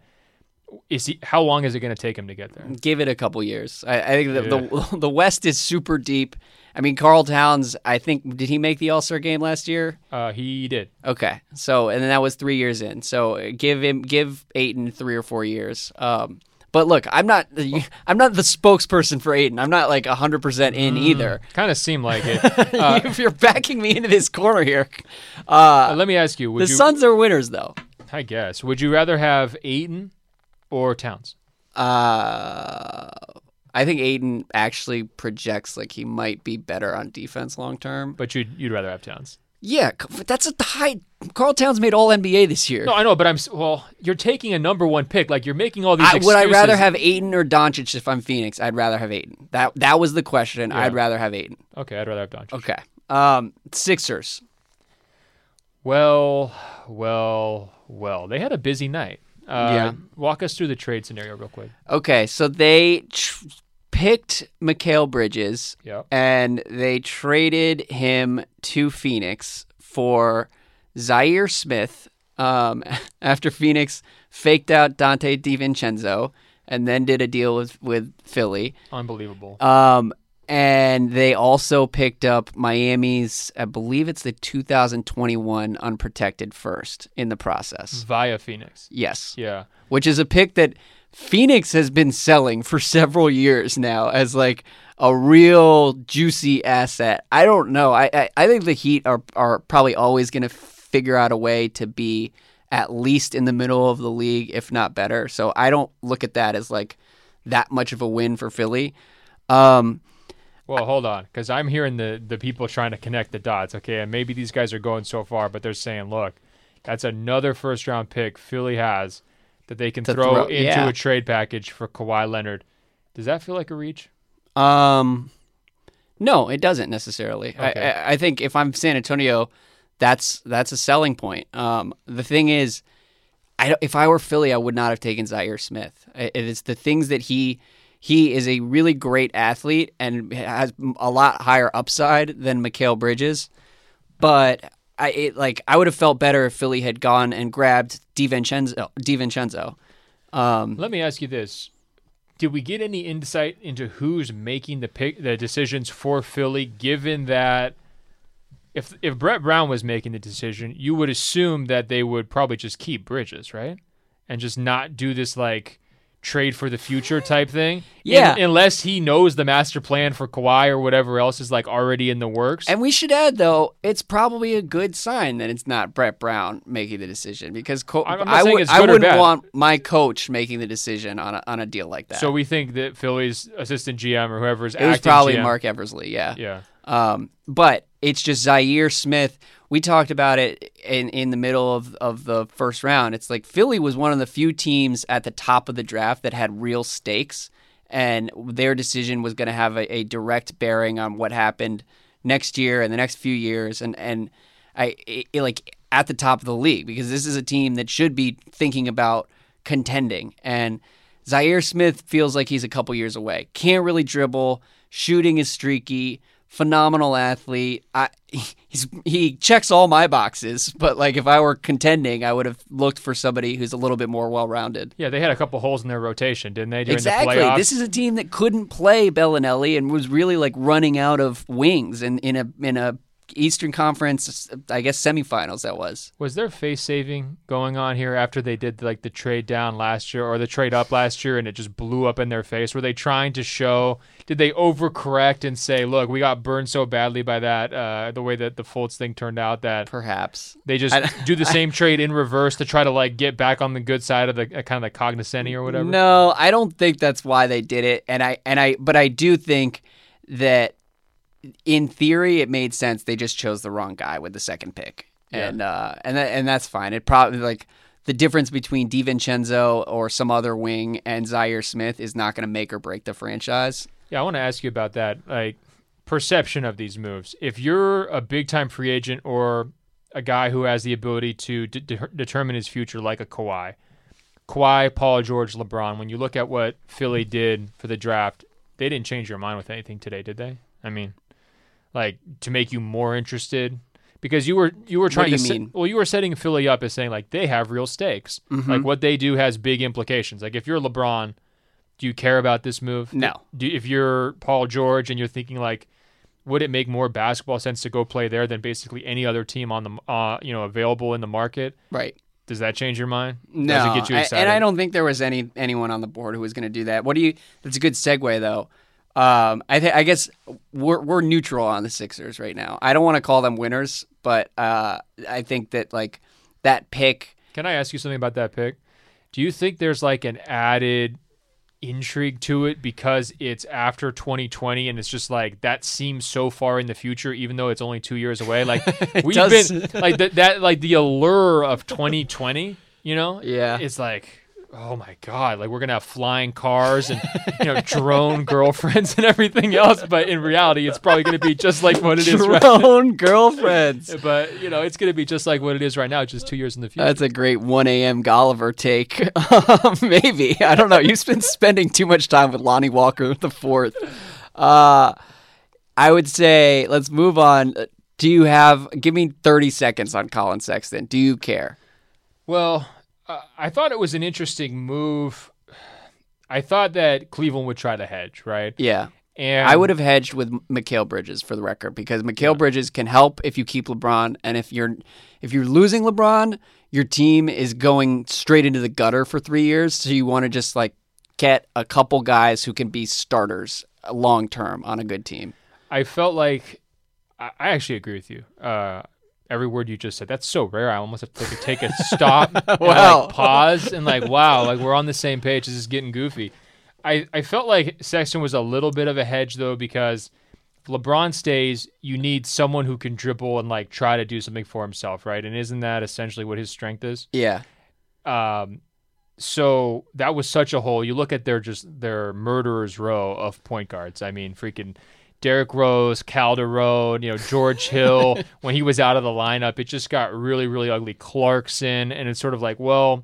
S2: is he how long is it going to take him to get there?
S1: Give it a couple years. I, I think the, the the West is super deep. I mean, Karl Towns. I think did he make the All Star game last year?
S2: Uh, he did.
S1: Okay, so and then that was three years in. So uh, give him give Ayton three or four years. Um, but look, I'm not I'm not the spokesperson for Ayton. I'm not like hundred percent in either.
S2: Kind of seemed like it. Uh,
S1: if you're backing me into this corner here, uh,
S2: let me ask you, would
S1: the
S2: you
S1: Suns are winners though.
S2: I guess, would you rather have Ayton or Towns?
S1: Uh, I think Ayton actually projects like he might be better on defense long term.
S2: But you'd you'd rather have Towns.
S1: Yeah, that's a high. Karl Towns made All NBA this year.
S2: No, I know, but I'm well. You're taking a number one pick. Like you're making all these.
S1: I, would I rather have Ayton or Doncic if I'm Phoenix? I'd rather have Ayton. That that was the question.
S2: Yeah.
S1: I'd rather have Ayton.
S2: Okay, I'd rather have Doncic.
S1: Okay. Um, Sixers.
S2: Well, well, well. They had a busy night. Uh,
S1: Yeah.
S2: Walk us through the trade scenario real quick.
S1: Okay, so they tr- picked Mikal Bridges
S2: Yeah.
S1: and they traded him to Phoenix for Zhaire Smith. Um, after Phoenix faked out Donte DiVincenzo and then did a deal with with Philly.
S2: Unbelievable.
S1: Um, and they also picked up Miami's, I believe it's the 2021 unprotected first in the process.
S2: Via Phoenix.
S1: Yes,
S2: Yeah.
S1: which is a pick that Phoenix has been selling for several years now as like a real juicy asset. I don't know. I I, I think the Heat are are probably always going to figure out a way to be at least in the middle of the league, if not better. So I don't look at that as like that much of a win for Philly. Um,
S2: Well, hold on, because I'm hearing the the people trying to connect the dots. Okay, and maybe these guys are going so far, but they're saying, look, that's another first round pick Philly has that they can throw,
S1: throw-
S2: into
S1: yeah.
S2: a trade package for Kawhi Leonard. Does that feel like a reach?
S1: Um, no, it doesn't necessarily. I,
S2: Okay.
S1: I, I think if I'm San Antonio, that's that's a selling point. Um, the thing is, I if I were Philly, I would not have taken Zaire Smith. It is the things that he he is a really great athlete and has a lot higher upside than Mikal Bridges, but I it, like I would have felt better if Philly had gone and grabbed DiVincenzo. DiVincenzo. Um,
S2: Let me ask you this: Did we get any insight into who's making the pick, the decisions for Philly? Given that, if if Brett Brown was making the decision, you would assume that they would probably just keep Bridges, right, and just not do this like trade for the future type thing.
S1: Yeah.
S2: Un- unless he knows the master plan for Kawhi or whatever else is like already in the works.
S1: And we should add, though, it's probably a good sign that it's not Brett Brown making the decision because co- I would, I wouldn't want my coach making the decision on a, on a deal like that.
S2: so we think that Philly's assistant GM or whoever is
S1: it was probably
S2: GM,
S1: Marc Eversley, yeah.
S2: Yeah.
S1: Um, but it's just Zhaire Smith. We talked about it in, in the middle of, of the first round. It's like Philly was one of the few teams at the top of the draft that had real stakes, and their decision was going to have a, a direct bearing on what happened next year and the next few years. And and I it, it, like at the top of the league because this is a team that should be thinking about contending. And Zhaire Smith feels like he's a couple years away. Can't really dribble. Shooting is streaky. Phenomenal athlete. I, he's he checks all my boxes, but like if I were contending, I would have looked for somebody who's a little bit more well-rounded.
S2: Yeah, they had a couple holes in their rotation, didn't they? During
S1: Exactly.
S2: The playoffs?
S1: This is a team that couldn't play Belinelli and was really like running out of wings in, in a in a Eastern Conference, I guess semifinals. That was.
S2: Was there face saving going on here after they did like the trade down last year or the trade up last year and it just blew up in their face? Were they trying to show? Did they overcorrect and say, "Look, we got burned so badly by that uh, the way that the Fultz thing turned out that
S1: Perhaps.
S2: they just
S1: I-
S2: do the same trade in reverse to try to like get back on the good side of the uh, kind of the cognoscenti or whatever?"
S1: No, I don't think that's why they did it. And I and I but I do think that in theory it made sense. They just chose the wrong guy with the second pick.
S2: Yeah.
S1: And uh and that, and that's fine. It probably like the difference between DiVincenzo or some other wing and Zhaire Smith is not going to make or break the franchise.
S2: Yeah, I want to ask you about that. Like perception of these moves. If you're a big time free agent or a guy who has the ability to de- de- determine his future, like a Kawhi, Kawhi, Paul George, LeBron. When you look at what Philly did for the draft, they didn't change your mind with anything today, did they? I mean, like to make you more interested because you were you were trying
S1: do you
S2: to
S1: mean?
S2: well you were setting Philly up as saying like they have real stakes.
S1: Mm-hmm.
S2: Like what they do has big implications. Like if you're LeBron, do you care about this move?
S1: No.
S2: Do, if you're Paul George and you're thinking like, would it make more basketball sense to go play there than basically any other team on the uh, you know available in the market?
S1: Right.
S2: Does that change your mind?
S1: No,
S2: Does it get you
S1: I-
S2: excited?
S1: and I don't think there was any anyone on the board who was going to do that. What do you? That's a good segue, though. Um, I th- I guess we're we're neutral on the Sixers right now. I don't want to call them winners, but uh, I think that like that pick.
S2: Can I ask you something about that pick? Do you think there's like an added intrigue to it because it's after 2020 and it's just like that seems so far in the future even though it's only 2 years away like we've
S1: does.
S2: been like that, that like the allure of 2020 you know
S1: Yeah.
S2: it's like oh my god like we're going to have flying cars and you know drone girlfriends and everything else but in reality it's probably going to be just like what it is right
S1: Drone girlfriends.
S2: but you know it's going to be just like what it is right now just 2 years in the future
S1: That's a great 1 a.m. Golliver take. Maybe I don't know. You've been spending too much time with Lonnie Walker the fourth. Uh, I would say let's move on. Do you have? Give me 30 seconds on Colin Sexton. Do you care?
S2: Well, uh, I thought it was an interesting move. I thought that Cleveland would try to hedge, right?
S1: Yeah.
S2: And
S1: I would have hedged with Mikal Bridges for the record because Mikal Bridges can help if you keep LeBron, and if you're if you're losing LeBron, your team is going straight into the gutter for three years. So you want to just like get a couple guys who can be starters long term on a good team.
S2: I felt like I, I actually agree with you. Uh, every word you just said. That's so rare. I almost have to take a, take a stop, and like pause, and like, wow, like we're on the same page. This is getting goofy. I, I felt like Sexton was a little bit of a hedge though because if LeBron stays, you need someone who can dribble and like try to do something for himself, right? And isn't that essentially what his strength is?
S1: Yeah.
S2: Um, so that was such a hole. You look at their just their murderers row of point guards. I mean, freaking Derrick Rose, Calderon, you know George Hill. when he was out of the lineup, it just got really, really ugly. Clarkson, and it's sort of like, well,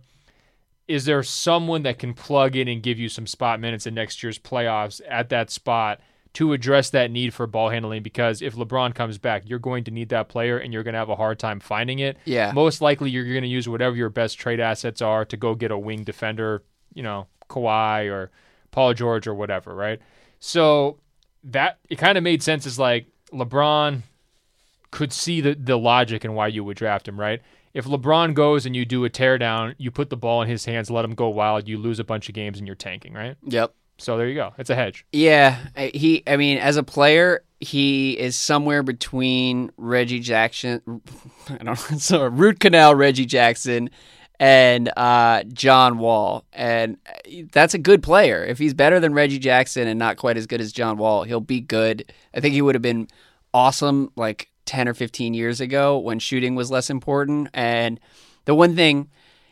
S2: is there someone that can plug in and give you some spot minutes in next year's playoffs at that spot to address that need for ball handling? Because if LeBron comes back, you're going to need that player and you're going to have a hard time finding it.
S1: Yeah.
S2: Most likely, you're going to use whatever your best trade assets are to go get a wing defender, you know, Kawhi or Paul George or whatever, right? So that it kind of made sense as like LeBron could see the, the logic and why you would draft him, right? If LeBron goes and you do a teardown, you put the ball in his hands, let him go wild, you lose a bunch of games and you're tanking, right?
S1: Yep.
S2: So there you go. It's a hedge.
S1: Yeah, I- he. I mean, as a player, he is somewhere between Reggie Jackson. I don't know. So root canal Reggie Jackson and uh, John Wall, and that's a good player. If he's better than Reggie Jackson and not quite as good as John Wall, he'll be good. I think he would have been awesome like ten or fifteen years ago when shooting was less important. And the one thing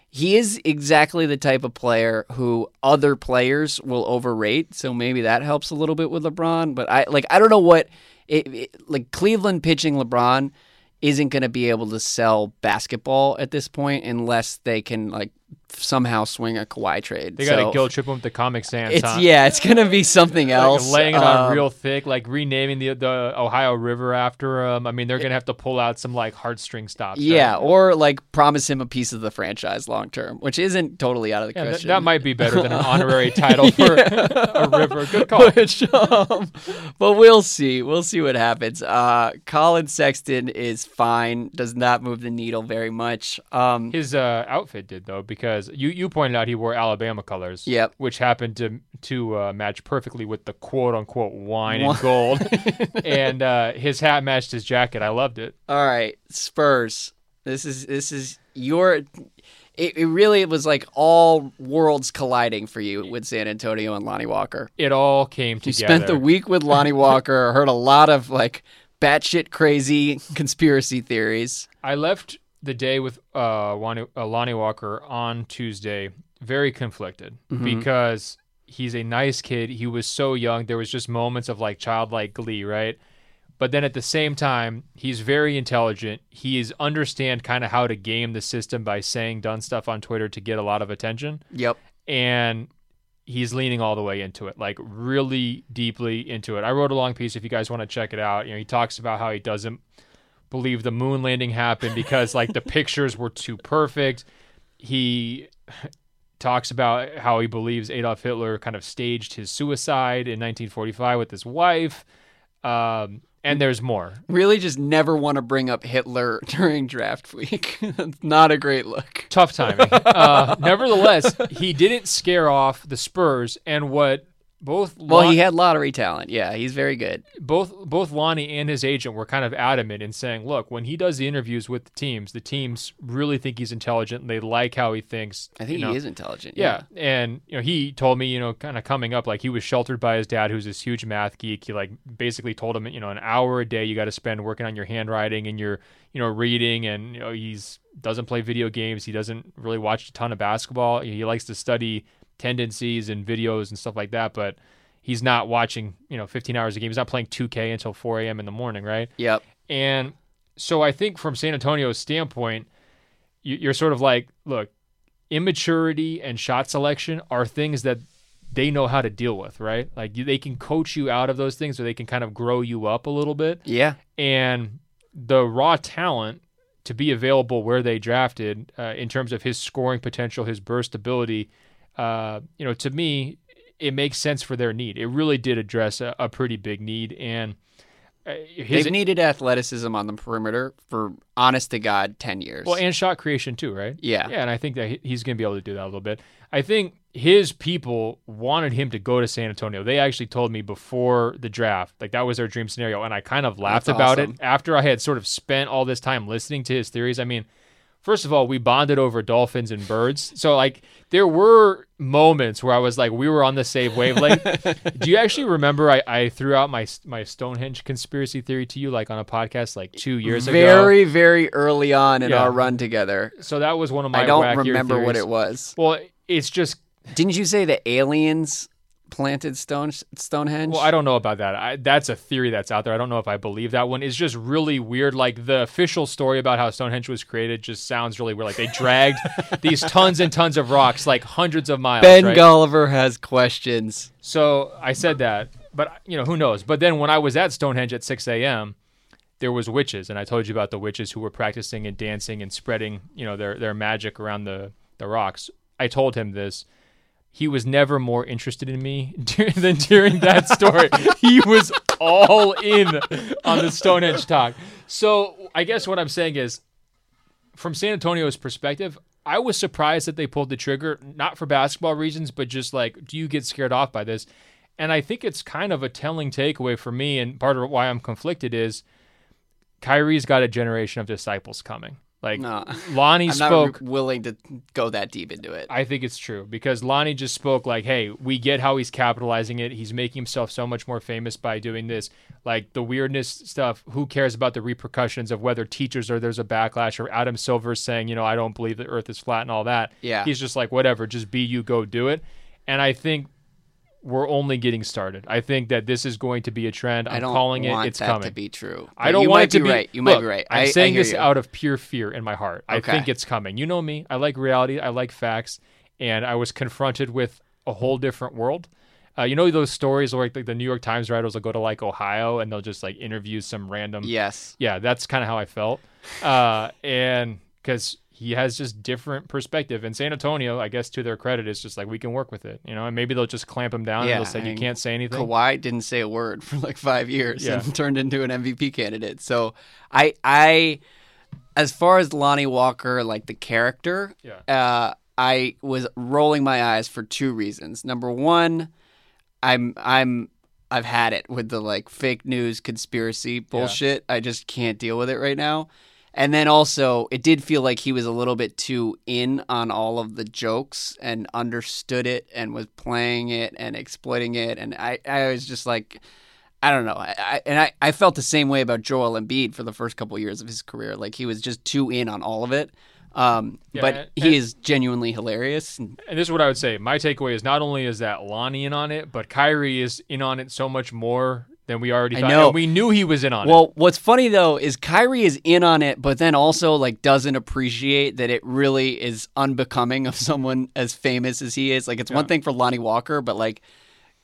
S1: he is exactly the type of player who other players will overrate. So maybe that helps a little bit with LeBron. But I like I don't know what it, it like Cleveland pitching LeBron isn't going to be able to sell basketball at this point unless they can like somehow swing a Kawhi trade.
S2: They got to
S1: So
S2: guilt trip him with the Comic Sans.
S1: It's
S2: huh?
S1: yeah, it's going to be something
S2: Like
S1: else.
S2: laying it on
S1: Um,
S2: real thick, like renaming the the Ohio River after him. I mean, they're gonna have to pull out some like heartstring stops. right?
S1: Yeah, or like promise him a piece of the franchise long term, which isn't totally out of the
S2: Yeah, that,
S1: question.
S2: that might be better than an honorary title for a river. Good call.
S1: Which, um, but we'll see. We'll see what happens. Uh, Colin Sexton is fine. Does not move the needle very much. Um,
S2: His uh, outfit did though, because you, you pointed out he wore Alabama colors.
S1: Yep.
S2: Which happened to to uh, match perfectly with the quote unquote wine
S1: Wine.
S2: and gold, and uh, his hat matched his jacket. I loved it.
S1: all right, Spurs. This is this is your. It, it really was like all worlds colliding for you with San Antonio and Lonnie Walker.
S2: It all came together.
S1: You spent the week with Lonnie Walker. Heard a lot of like batshit crazy conspiracy theories.
S2: I left the day with uh, Lonnie, uh, Lonnie Walker on Tuesday very conflicted
S1: Mm-hmm.
S2: because he's a nice kid. He was so young. There was just moments of like childlike glee, right? But then at the same time, he's very intelligent. He is understand kind of how to game the system by saying done stuff on Twitter to get a lot of attention,
S1: Yep.
S2: and he's leaning all the way into it, like really deeply into it. I wrote a long piece if you guys want to check it out. You know, he talks about how he doesn't believe the moon landing happened because like the pictures were too perfect. He talks about how he believes Adolf Hitler kind of staged his suicide in 1945 with his wife. Um, and there's more.
S1: Really just never want to bring up Hitler during draft week. Not a great look.
S2: Tough timing. uh, nevertheless, he didn't scare off the Spurs, and what both
S1: Well, he had lottery talent. Yeah, he's very good.
S2: both both Lonnie and his agent were kind of adamant in saying, "Look, when he does the interviews with the teams, the teams really think he's intelligent. and They like how he thinks.
S1: I think
S2: you know.
S1: he is intelligent.
S2: Yeah. and you know, he told me, you know, kind of coming up, like he was sheltered by his dad, who's this huge math geek. He like basically told him, you know, an hour a day you got to spend working on your handwriting and your, you know, reading. And you know, he's doesn't play video games. He doesn't really watch a ton of basketball. He likes to study tendencies and videos and stuff like that, but he's not watching, you know, 15 hours a game. He's not playing 2K until 4 a.m. in the morning, right?
S1: Yep.
S2: And so I think from San Antonio's standpoint, you- you're sort of like, look, immaturity and shot selection are things that they know how to deal with, right? Like they can coach you out of those things or they can kind of grow you up a little bit.
S1: Yeah.
S2: And the raw talent to be available where they drafted uh, in terms of his scoring potential, his burst ability, uh, you know, to me, it makes sense for their need. It really did address a, a pretty big need. And uh, his,
S1: They've needed athleticism on the perimeter for honest to God 10 years.
S2: Well, and shot creation too, right?
S1: Yeah.
S2: Yeah, and I think that he's going to be able to do that a little bit. I think his people wanted him to go to San Antonio. They actually told me before the draft, like that was their dream scenario, and I kind of laughed
S1: That's
S2: about
S1: awesome.
S2: it after I had sort of spent all this time listening to his theories. I mean, first of all, we bonded over dolphins and birds, so like there were moments where I was like, we were on the same wavelength. do you actually remember I, I threw out my my Stonehenge conspiracy theory to you like on a podcast like two years ago?
S1: very, very early on in
S2: Yeah.
S1: our run together.
S2: So that was one of my.
S1: I don't remember what it was.
S2: Well, it's just
S1: Didn't you say the aliens planted Stone Stonehenge?
S2: Well, I don't know about that. I, that's a theory that's out there. I don't know if I believe that one. It's just really weird. Like the official story about how Stonehenge was created just sounds really weird. Like they dragged these tons and tons of rocks, like hundreds of miles.
S1: ben
S2: right?
S1: Golliver has questions.
S2: So I said that, but you know who knows. But then when I was at Stonehenge at 6 a.m., there was witches, and I told you about the witches who were practicing and dancing and spreading, you know, their their magic around the the rocks. I told him this. He was never more interested in me than during that story. he was all in on the Stonehenge talk. So I guess what I'm saying is, from San Antonio's perspective, I was surprised that they pulled the trigger, not for basketball reasons, but just like, do you get scared off by this? And I think it's kind of a telling takeaway for me, and part of why I'm conflicted is Kyrie's got a generation of disciples coming. Like
S1: No.
S2: Lonnie
S1: I'm
S2: spoke.
S1: not willing to go that deep into it.
S2: I think it's true because Lonnie just spoke like, "Hey, we get how he's capitalizing it. He's making himself so much more famous by doing this. Like the weirdness stuff. Who cares about the repercussions of whether teachers or there's a backlash or Adam Silver saying, you know, I don't believe the Earth is flat and all that.
S1: Yeah.
S2: he's just like, whatever, just be you, go do it. And I think we're only getting started. I think that this is going to be a trend. I'm
S1: I don't
S2: calling
S1: want
S2: it. It's
S1: that
S2: coming.
S1: to be true.
S2: I don't want it to
S1: be right. You might be right.
S2: I'm
S1: I,
S2: saying
S1: I
S2: this
S1: you.
S2: out of pure fear in my heart. I think it's coming. You know me. I like reality. I like facts. And I was confronted with a whole different world. Uh, you know those stories where like the New York Times writers will go to like Ohio and they'll just like interview some random.
S1: Yes.
S2: Yeah, that's kind of how I felt. Uh, and because he has just different perspective. And San Antonio, I guess to their credit, is just like we can work with it. You know, and maybe they'll just clamp him down
S1: Yeah,
S2: and they'll say you can't say anything.
S1: Kawhi didn't say a word for like five years
S2: Yeah.
S1: and turned into an MVP candidate. So I I as far as Lonnie Walker, like the character,
S2: Yeah.
S1: uh, I was rolling my eyes for two reasons. Number one, I'm I'm I've had it with the like fake news conspiracy bullshit. I just can't deal with it right now. And then also, it did feel like he was a little bit too in on all of the jokes and understood it and was playing it and exploiting it. And I, I was just like, I don't know. I, and I, I felt the same way about Joel Embiid for the first couple years of his career. Like he was just too in on all of it. Um,
S2: Yeah,
S1: but
S2: and-
S1: he is genuinely hilarious. And
S2: And this is what I would say. My takeaway is not only is that Lonnie in on it, but Kyrie is in on it so much more than we already
S1: I know.
S2: And we knew he was in on it.
S1: Well, what's funny though is Kyrie is in on it, but then also like doesn't appreciate that it really is unbecoming of someone as famous as he is. Like it's one thing for Lonnie Walker, but like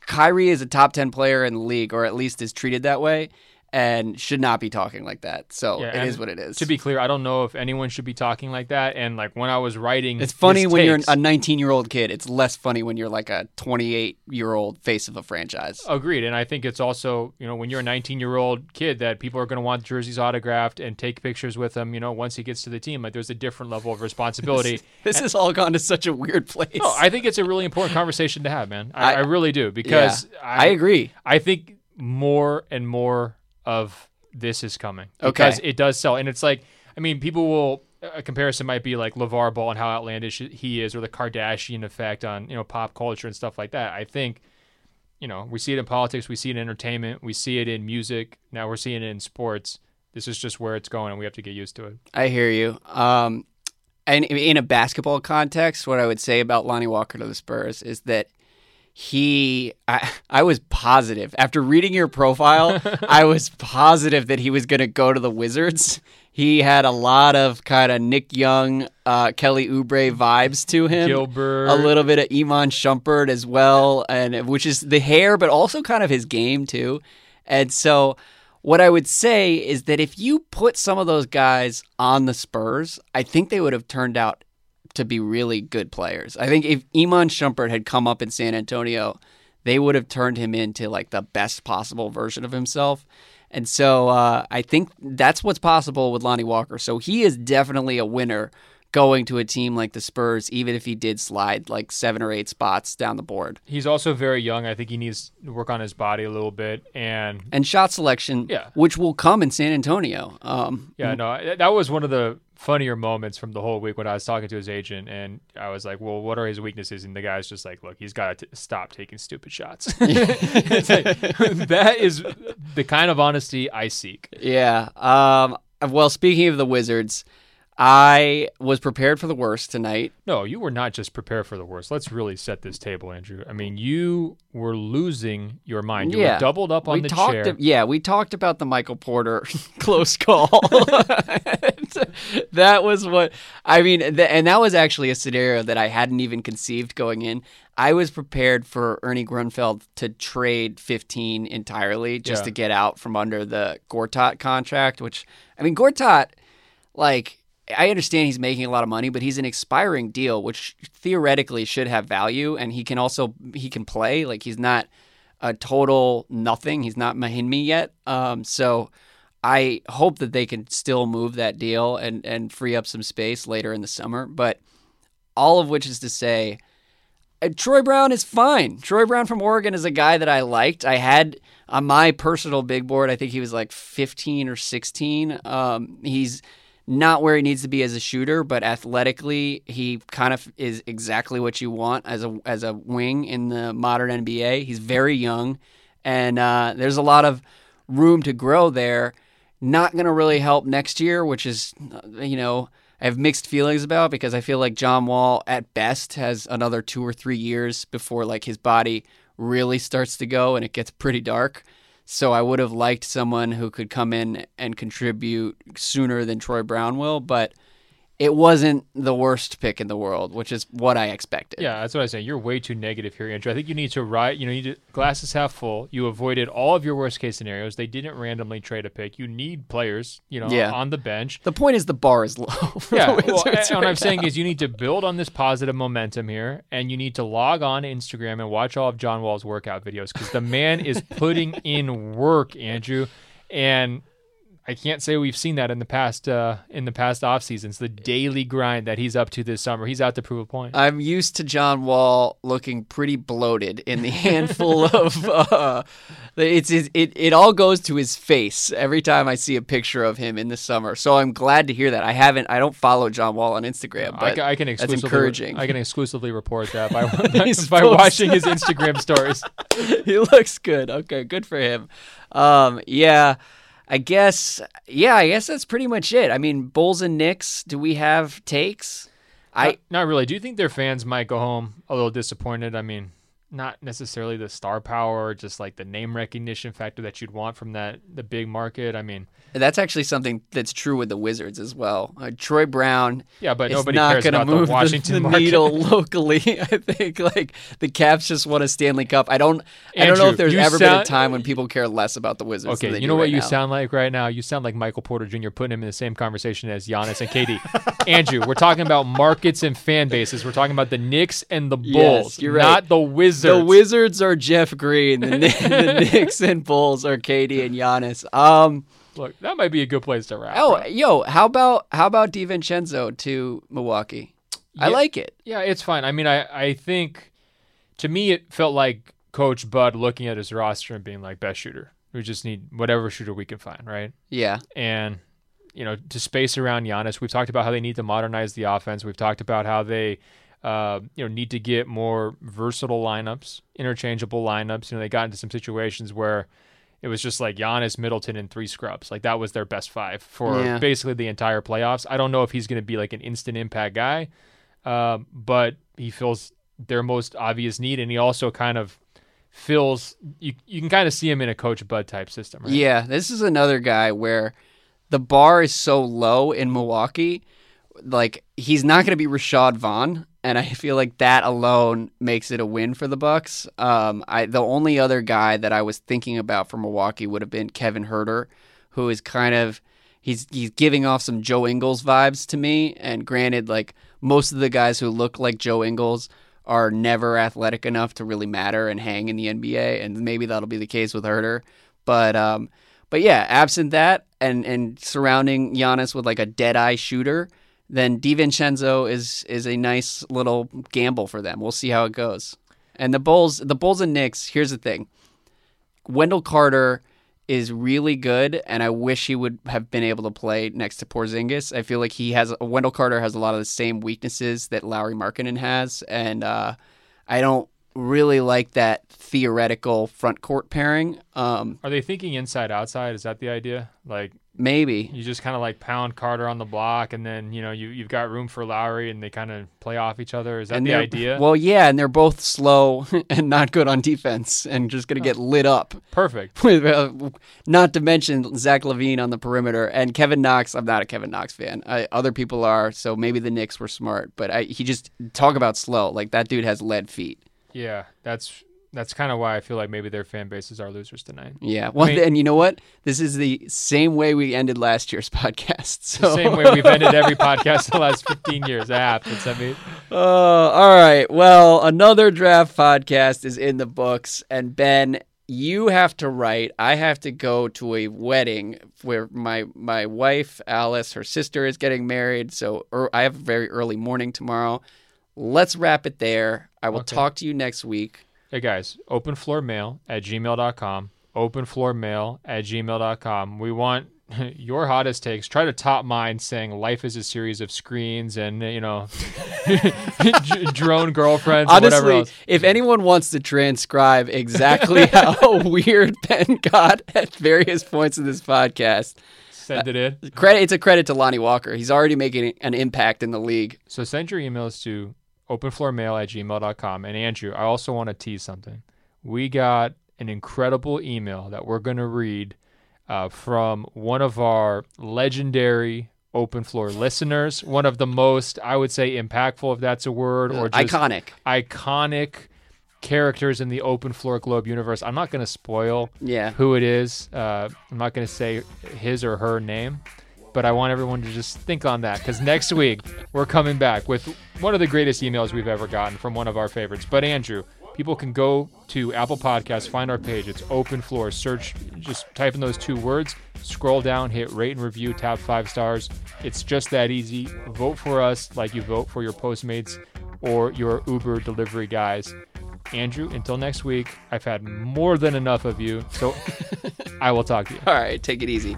S1: Kyrie is a top ten player in the league, or at least is treated that way, and should not be talking like that. So
S2: Yeah,
S1: it is what it is.
S2: To be clear, I don't know if anyone should be talking like that. And like when I was writing,
S1: it's funny when you're a 19 year old kid. It's less funny when you're like a 28 year old face of a franchise.
S2: Agreed, and I think it's also you know when you're a 19 year old kid that people are going to want jerseys autographed and take pictures with him. You know, once he gets to the team, like there's a different level of responsibility.
S1: This has all gone to such a weird place.
S2: no, I think it's a really important conversation to have, man. I,
S1: I-
S2: I really do because
S1: yeah, I agree.
S2: I think more and more of this is coming
S1: Okay.
S2: because it does sell, and it's like I mean, people will a comparison might be like LeVar Ball and how outlandish he is, or the Kardashian effect on you know pop culture and stuff like that. I think you know we see it in politics, we see it in entertainment, we see it in music. Now we're seeing it in sports. This is just where it's going, and we have to get used to it.
S1: I hear you. Um, and in a basketball context, what I would say about Lonnie Walker to the Spurs is that he, I, I was positive after reading your profile, I was positive that he was going to go to the Wizards. He had a lot of kind of Nick Young, uh, Kelly Oubre vibes to him.
S2: Gilbert,
S1: A little bit of Iman Shumpert as well, and which is the hair, but also kind of his game too. And so, what I would say is that if you put some of those guys on the Spurs, I think they would have turned out to be really good players. I think if Iman Shumpert had come up in San Antonio, they would have turned him into like the best possible version of himself. And so uh, I think that's what's possible with Lonnie Walker. So he is definitely a winner going to a team like the Spurs, even if he did slide like seven or eight spots down the board.
S2: he's also very young. I think he needs to work on his body a little bit, and
S1: And shot selection,
S2: Yeah.
S1: which will come in San Antonio. Um,
S2: Yeah, no, that was one of the funnier moments from the whole week when I was talking to his agent, and I was like, "Well, what are his weaknesses?" And the guy's just like, "Look, he's got to stop taking stupid shots." It's like, that is the kind of honesty I seek.
S1: Yeah. Um, well, speaking of the Wizards, I was prepared for the worst tonight.
S2: No, you were not just prepared for the worst. Let's really set this table, Andrew. I mean, you were losing your mind. You
S1: Yeah.
S2: were doubled up on
S1: we
S2: the
S1: talked,
S2: chair.
S1: yeah, we talked about the Michael Porter close call. that was what I mean, th- and that was actually a scenario that I hadn't even conceived going in. I was prepared for Ernie Grunfeld to trade 15 entirely just
S2: Yeah.
S1: to get out from under the Gortat contract, which I mean, Gortat, like. I understand he's making a lot of money, but he's an expiring deal, which theoretically should have value, and he can also he can play. Like he's not a total nothing. He's not Mahinmi yet. Um, so I hope that they can still move that deal and, and free up some space later in the summer. But all of which is to say, uh, Troy Brown is fine. Troy Brown from Oregon is a guy that I liked. I had on my personal big board, I think he was like 15 or 16. Um, he's not where he needs to be as a shooter, but athletically, he kind of is exactly what you want as a as a wing in the modern NBA. He's very young, and uh, there's a lot of room to grow there. Not going to really help next year, which is, uh, you know, I have mixed feelings about because I feel like John Wall at best has another two or three years before like his body really starts to go and it gets pretty dark. So I would have liked someone who could come in and contribute sooner than Troy Brown will, but it wasn't the worst pick in the world, which is what I expected.
S2: Yeah, that's what I say. You're way too negative here, Andrew. I think you need to write. You know, you need to, glasses half full. You avoided all of your worst case scenarios. They didn't randomly trade a pick. You need players, you know,
S1: Yeah.
S2: on the bench.
S1: The point is the bar is low.
S2: Yeah, well, and what I'm saying is you need to build on this positive momentum here, and you need to log on Instagram and watch all of John Wall's workout videos because the man is putting in work, Andrew, and I can't say we've seen that in the past uh, in the past off seasons. The daily grind that he's up to this summer, he's out to prove a point.
S1: I'm used to John Wall looking pretty bloated in the handful of. Uh, it's it, it it all goes to his face every time I see a picture of him in the summer. So I'm glad to hear that. I haven't. I don't follow John Wall on Instagram,
S2: I,
S1: but
S2: ca- I can
S1: that's
S2: exclusively
S1: encouraging.
S2: I can exclusively report that by
S1: His
S2: by watching his Instagram stories.
S1: he looks good. Okay, good for him. Um, yeah, I guess. Yeah, I guess that's pretty much it. I mean, Bulls and Knicks. Do we have takes? I
S2: not, not really. Do you think their fans might go home a little disappointed? I mean, not necessarily the star power, just like the name recognition factor that you'd want from that the big market. I mean,
S1: that's actually something that's true with the Wizards as well. Uh, Troy Brown.
S2: yeah, but
S1: is
S2: nobody
S1: not
S2: cares
S1: gonna
S2: about
S1: move
S2: the Washington
S1: the,
S2: market.
S1: needle locally. I think like the Caps just won a Stanley Cup. I don't. I don't know if there's ever been a time when people care less about the Wizards.
S2: Okay, you
S1: do
S2: know what
S1: right
S2: you
S1: now.
S2: sound like right now? You sound like Michael Porter Jr. putting him in the same conversation as Giannis and KD. Andrew, we're talking about markets and fan bases. We're talking about the Knicks and the
S1: Yes,
S2: Bulls,
S1: you're right.
S2: not the Wizards.
S1: The Wizards are Jeff Green. The, the Knicks and Bulls are KD and Giannis. Um.
S2: Look, that might be a good place to wrap.
S1: Oh, yo, how about how about DiVincenzo to Milwaukee? I like it.
S2: Yeah, it's fine. I mean, I, I think to me it felt like Coach Bud looking at his roster and being like, best shooter. We just need whatever shooter we can find, right?
S1: Yeah.
S2: And you know, to space around Giannis, we've talked about how they need to modernize the offense. We've talked about how they, uh, you know, need to get more versatile lineups, interchangeable lineups. You know, they got into some situations where it was just like Giannis, Middleton, and three scrubs. Like that was their best five for
S1: Yeah.
S2: basically the entire playoffs. I don't know if he's going to be like an instant impact guy, uh, but he fills their most obvious need, and he also kind of fills. You you can kind of see him in a Coach Bud type system, right?
S1: Yeah, this is another guy where the bar is so low in Milwaukee. Like he's not going to be Rashad Vaughn, and I feel like that alone makes it a win for the Bucks. Um, I the only other guy that I was thinking about for Milwaukee would have been Kevin Huerter, who is kind of he's he's giving off some Joe Ingles vibes to me. And granted, like most of the guys who look like Joe Ingles are never athletic enough to really matter and hang in the NBA, and maybe that'll be the case with Huerter. But um, but yeah, absent that and and surrounding Giannis with like a dead eye shooter, then DiVincenzo is is a nice little gamble for them. We'll see how it goes. And the Bulls, the Bulls and Knicks. Here's the thing: Wendell Carter is really good, and I wish he would have been able to play next to Porzingis. I feel like he has Wendell Carter has a lot of the same weaknesses that Lauri Markkanen has, and uh, I don't really like that theoretical front court pairing. Um,
S2: Are they thinking inside outside? Is that the idea? Like
S1: maybe.
S2: you just kind of like pound Carter on the block, and then you know you you've got room for Lauri, and they kind of play off each other. Is that the idea?
S1: Well, yeah, and they're both slow and not good on defense, and just going to get lit up.
S2: Perfect.
S1: Uh, not to mention Zach LaVine on the perimeter and Kevin Knox. I'm not a Kevin Knox fan. I, other people are, so maybe the Knicks were smart. But I, he just talk about slow. Like that dude has lead feet.
S2: Yeah, that's that's kind of why I feel like maybe their fan bases are losers tonight.
S1: Yeah. Well,
S2: mean-
S1: and you know what? This is the same way we ended last year's podcast. So
S2: The same way we've ended every podcast the last 15 years. That happens. I mean,
S1: Uh, all right. Well, another draft podcast is in the books, and Ben, you have to write. I have to go to a wedding where my my wife Alice, her sister, is getting married. So er, I have a very early morning tomorrow. Let's wrap it there. I will
S2: Okay.
S1: talk to you next week.
S2: hey guys, openfloormail at gmail.com. Openfloormail at gmail.com. We want your hottest takes. Try to top mine saying life is a series of screens and, you know, drone girlfriends or whatever
S1: Honestly, if anyone wants to transcribe exactly how weird Ben got at various points in this podcast,
S2: Send it in.
S1: credit it's a credit to Lonnie Walker. He's already making an impact in the league.
S2: So send your emails to openfloormail at gmail.com. And Andrew, I also want to tease something. We got an incredible email that we're going to read uh, from one of our legendary open floor listeners, one of the most, I would say, impactful, if that's a word, or just
S1: Iconic.
S2: iconic characters in the open floor globe universe. I'm not going to spoil
S1: Yeah.
S2: who it is. Uh, I'm not going to say his or her name, but I want everyone to just think on that because next week we're coming back with one of the greatest emails we've ever gotten from one of our favorites. But Andrew, people can go to Apple Podcasts, find our page. It's open floor. Search, just type in those two words, scroll down, hit rate and review, tap five stars. It's just that easy. Vote for us like you vote for your Postmates or your Uber delivery guys. Andrew, until next week, I've had more than enough of you, so I will talk to you.
S1: All right, take it easy.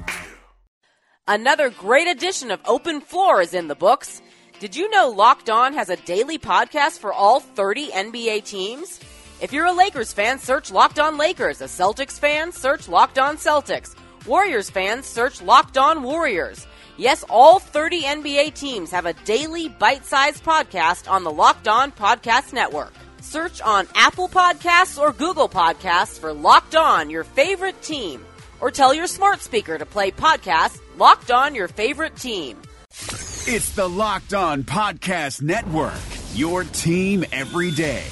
S3: Another great edition of Open Floor is in the books. Did you know Locked On has a daily podcast for all 30 NBA teams? If you're a Lakers fan, search Locked On Lakers. A Celtics fan, search Locked On Celtics. Warriors fans, search Locked On Warriors. Yes, all 30 NBA teams have a daily bite-sized podcast on the Locked On Podcast Network. Search on Apple Podcasts or Google Podcasts for Locked On, your favorite team. Or tell your smart speaker to play podcast Locked On Your Favorite Team.
S4: It's the Locked On Podcast Network, your team every day.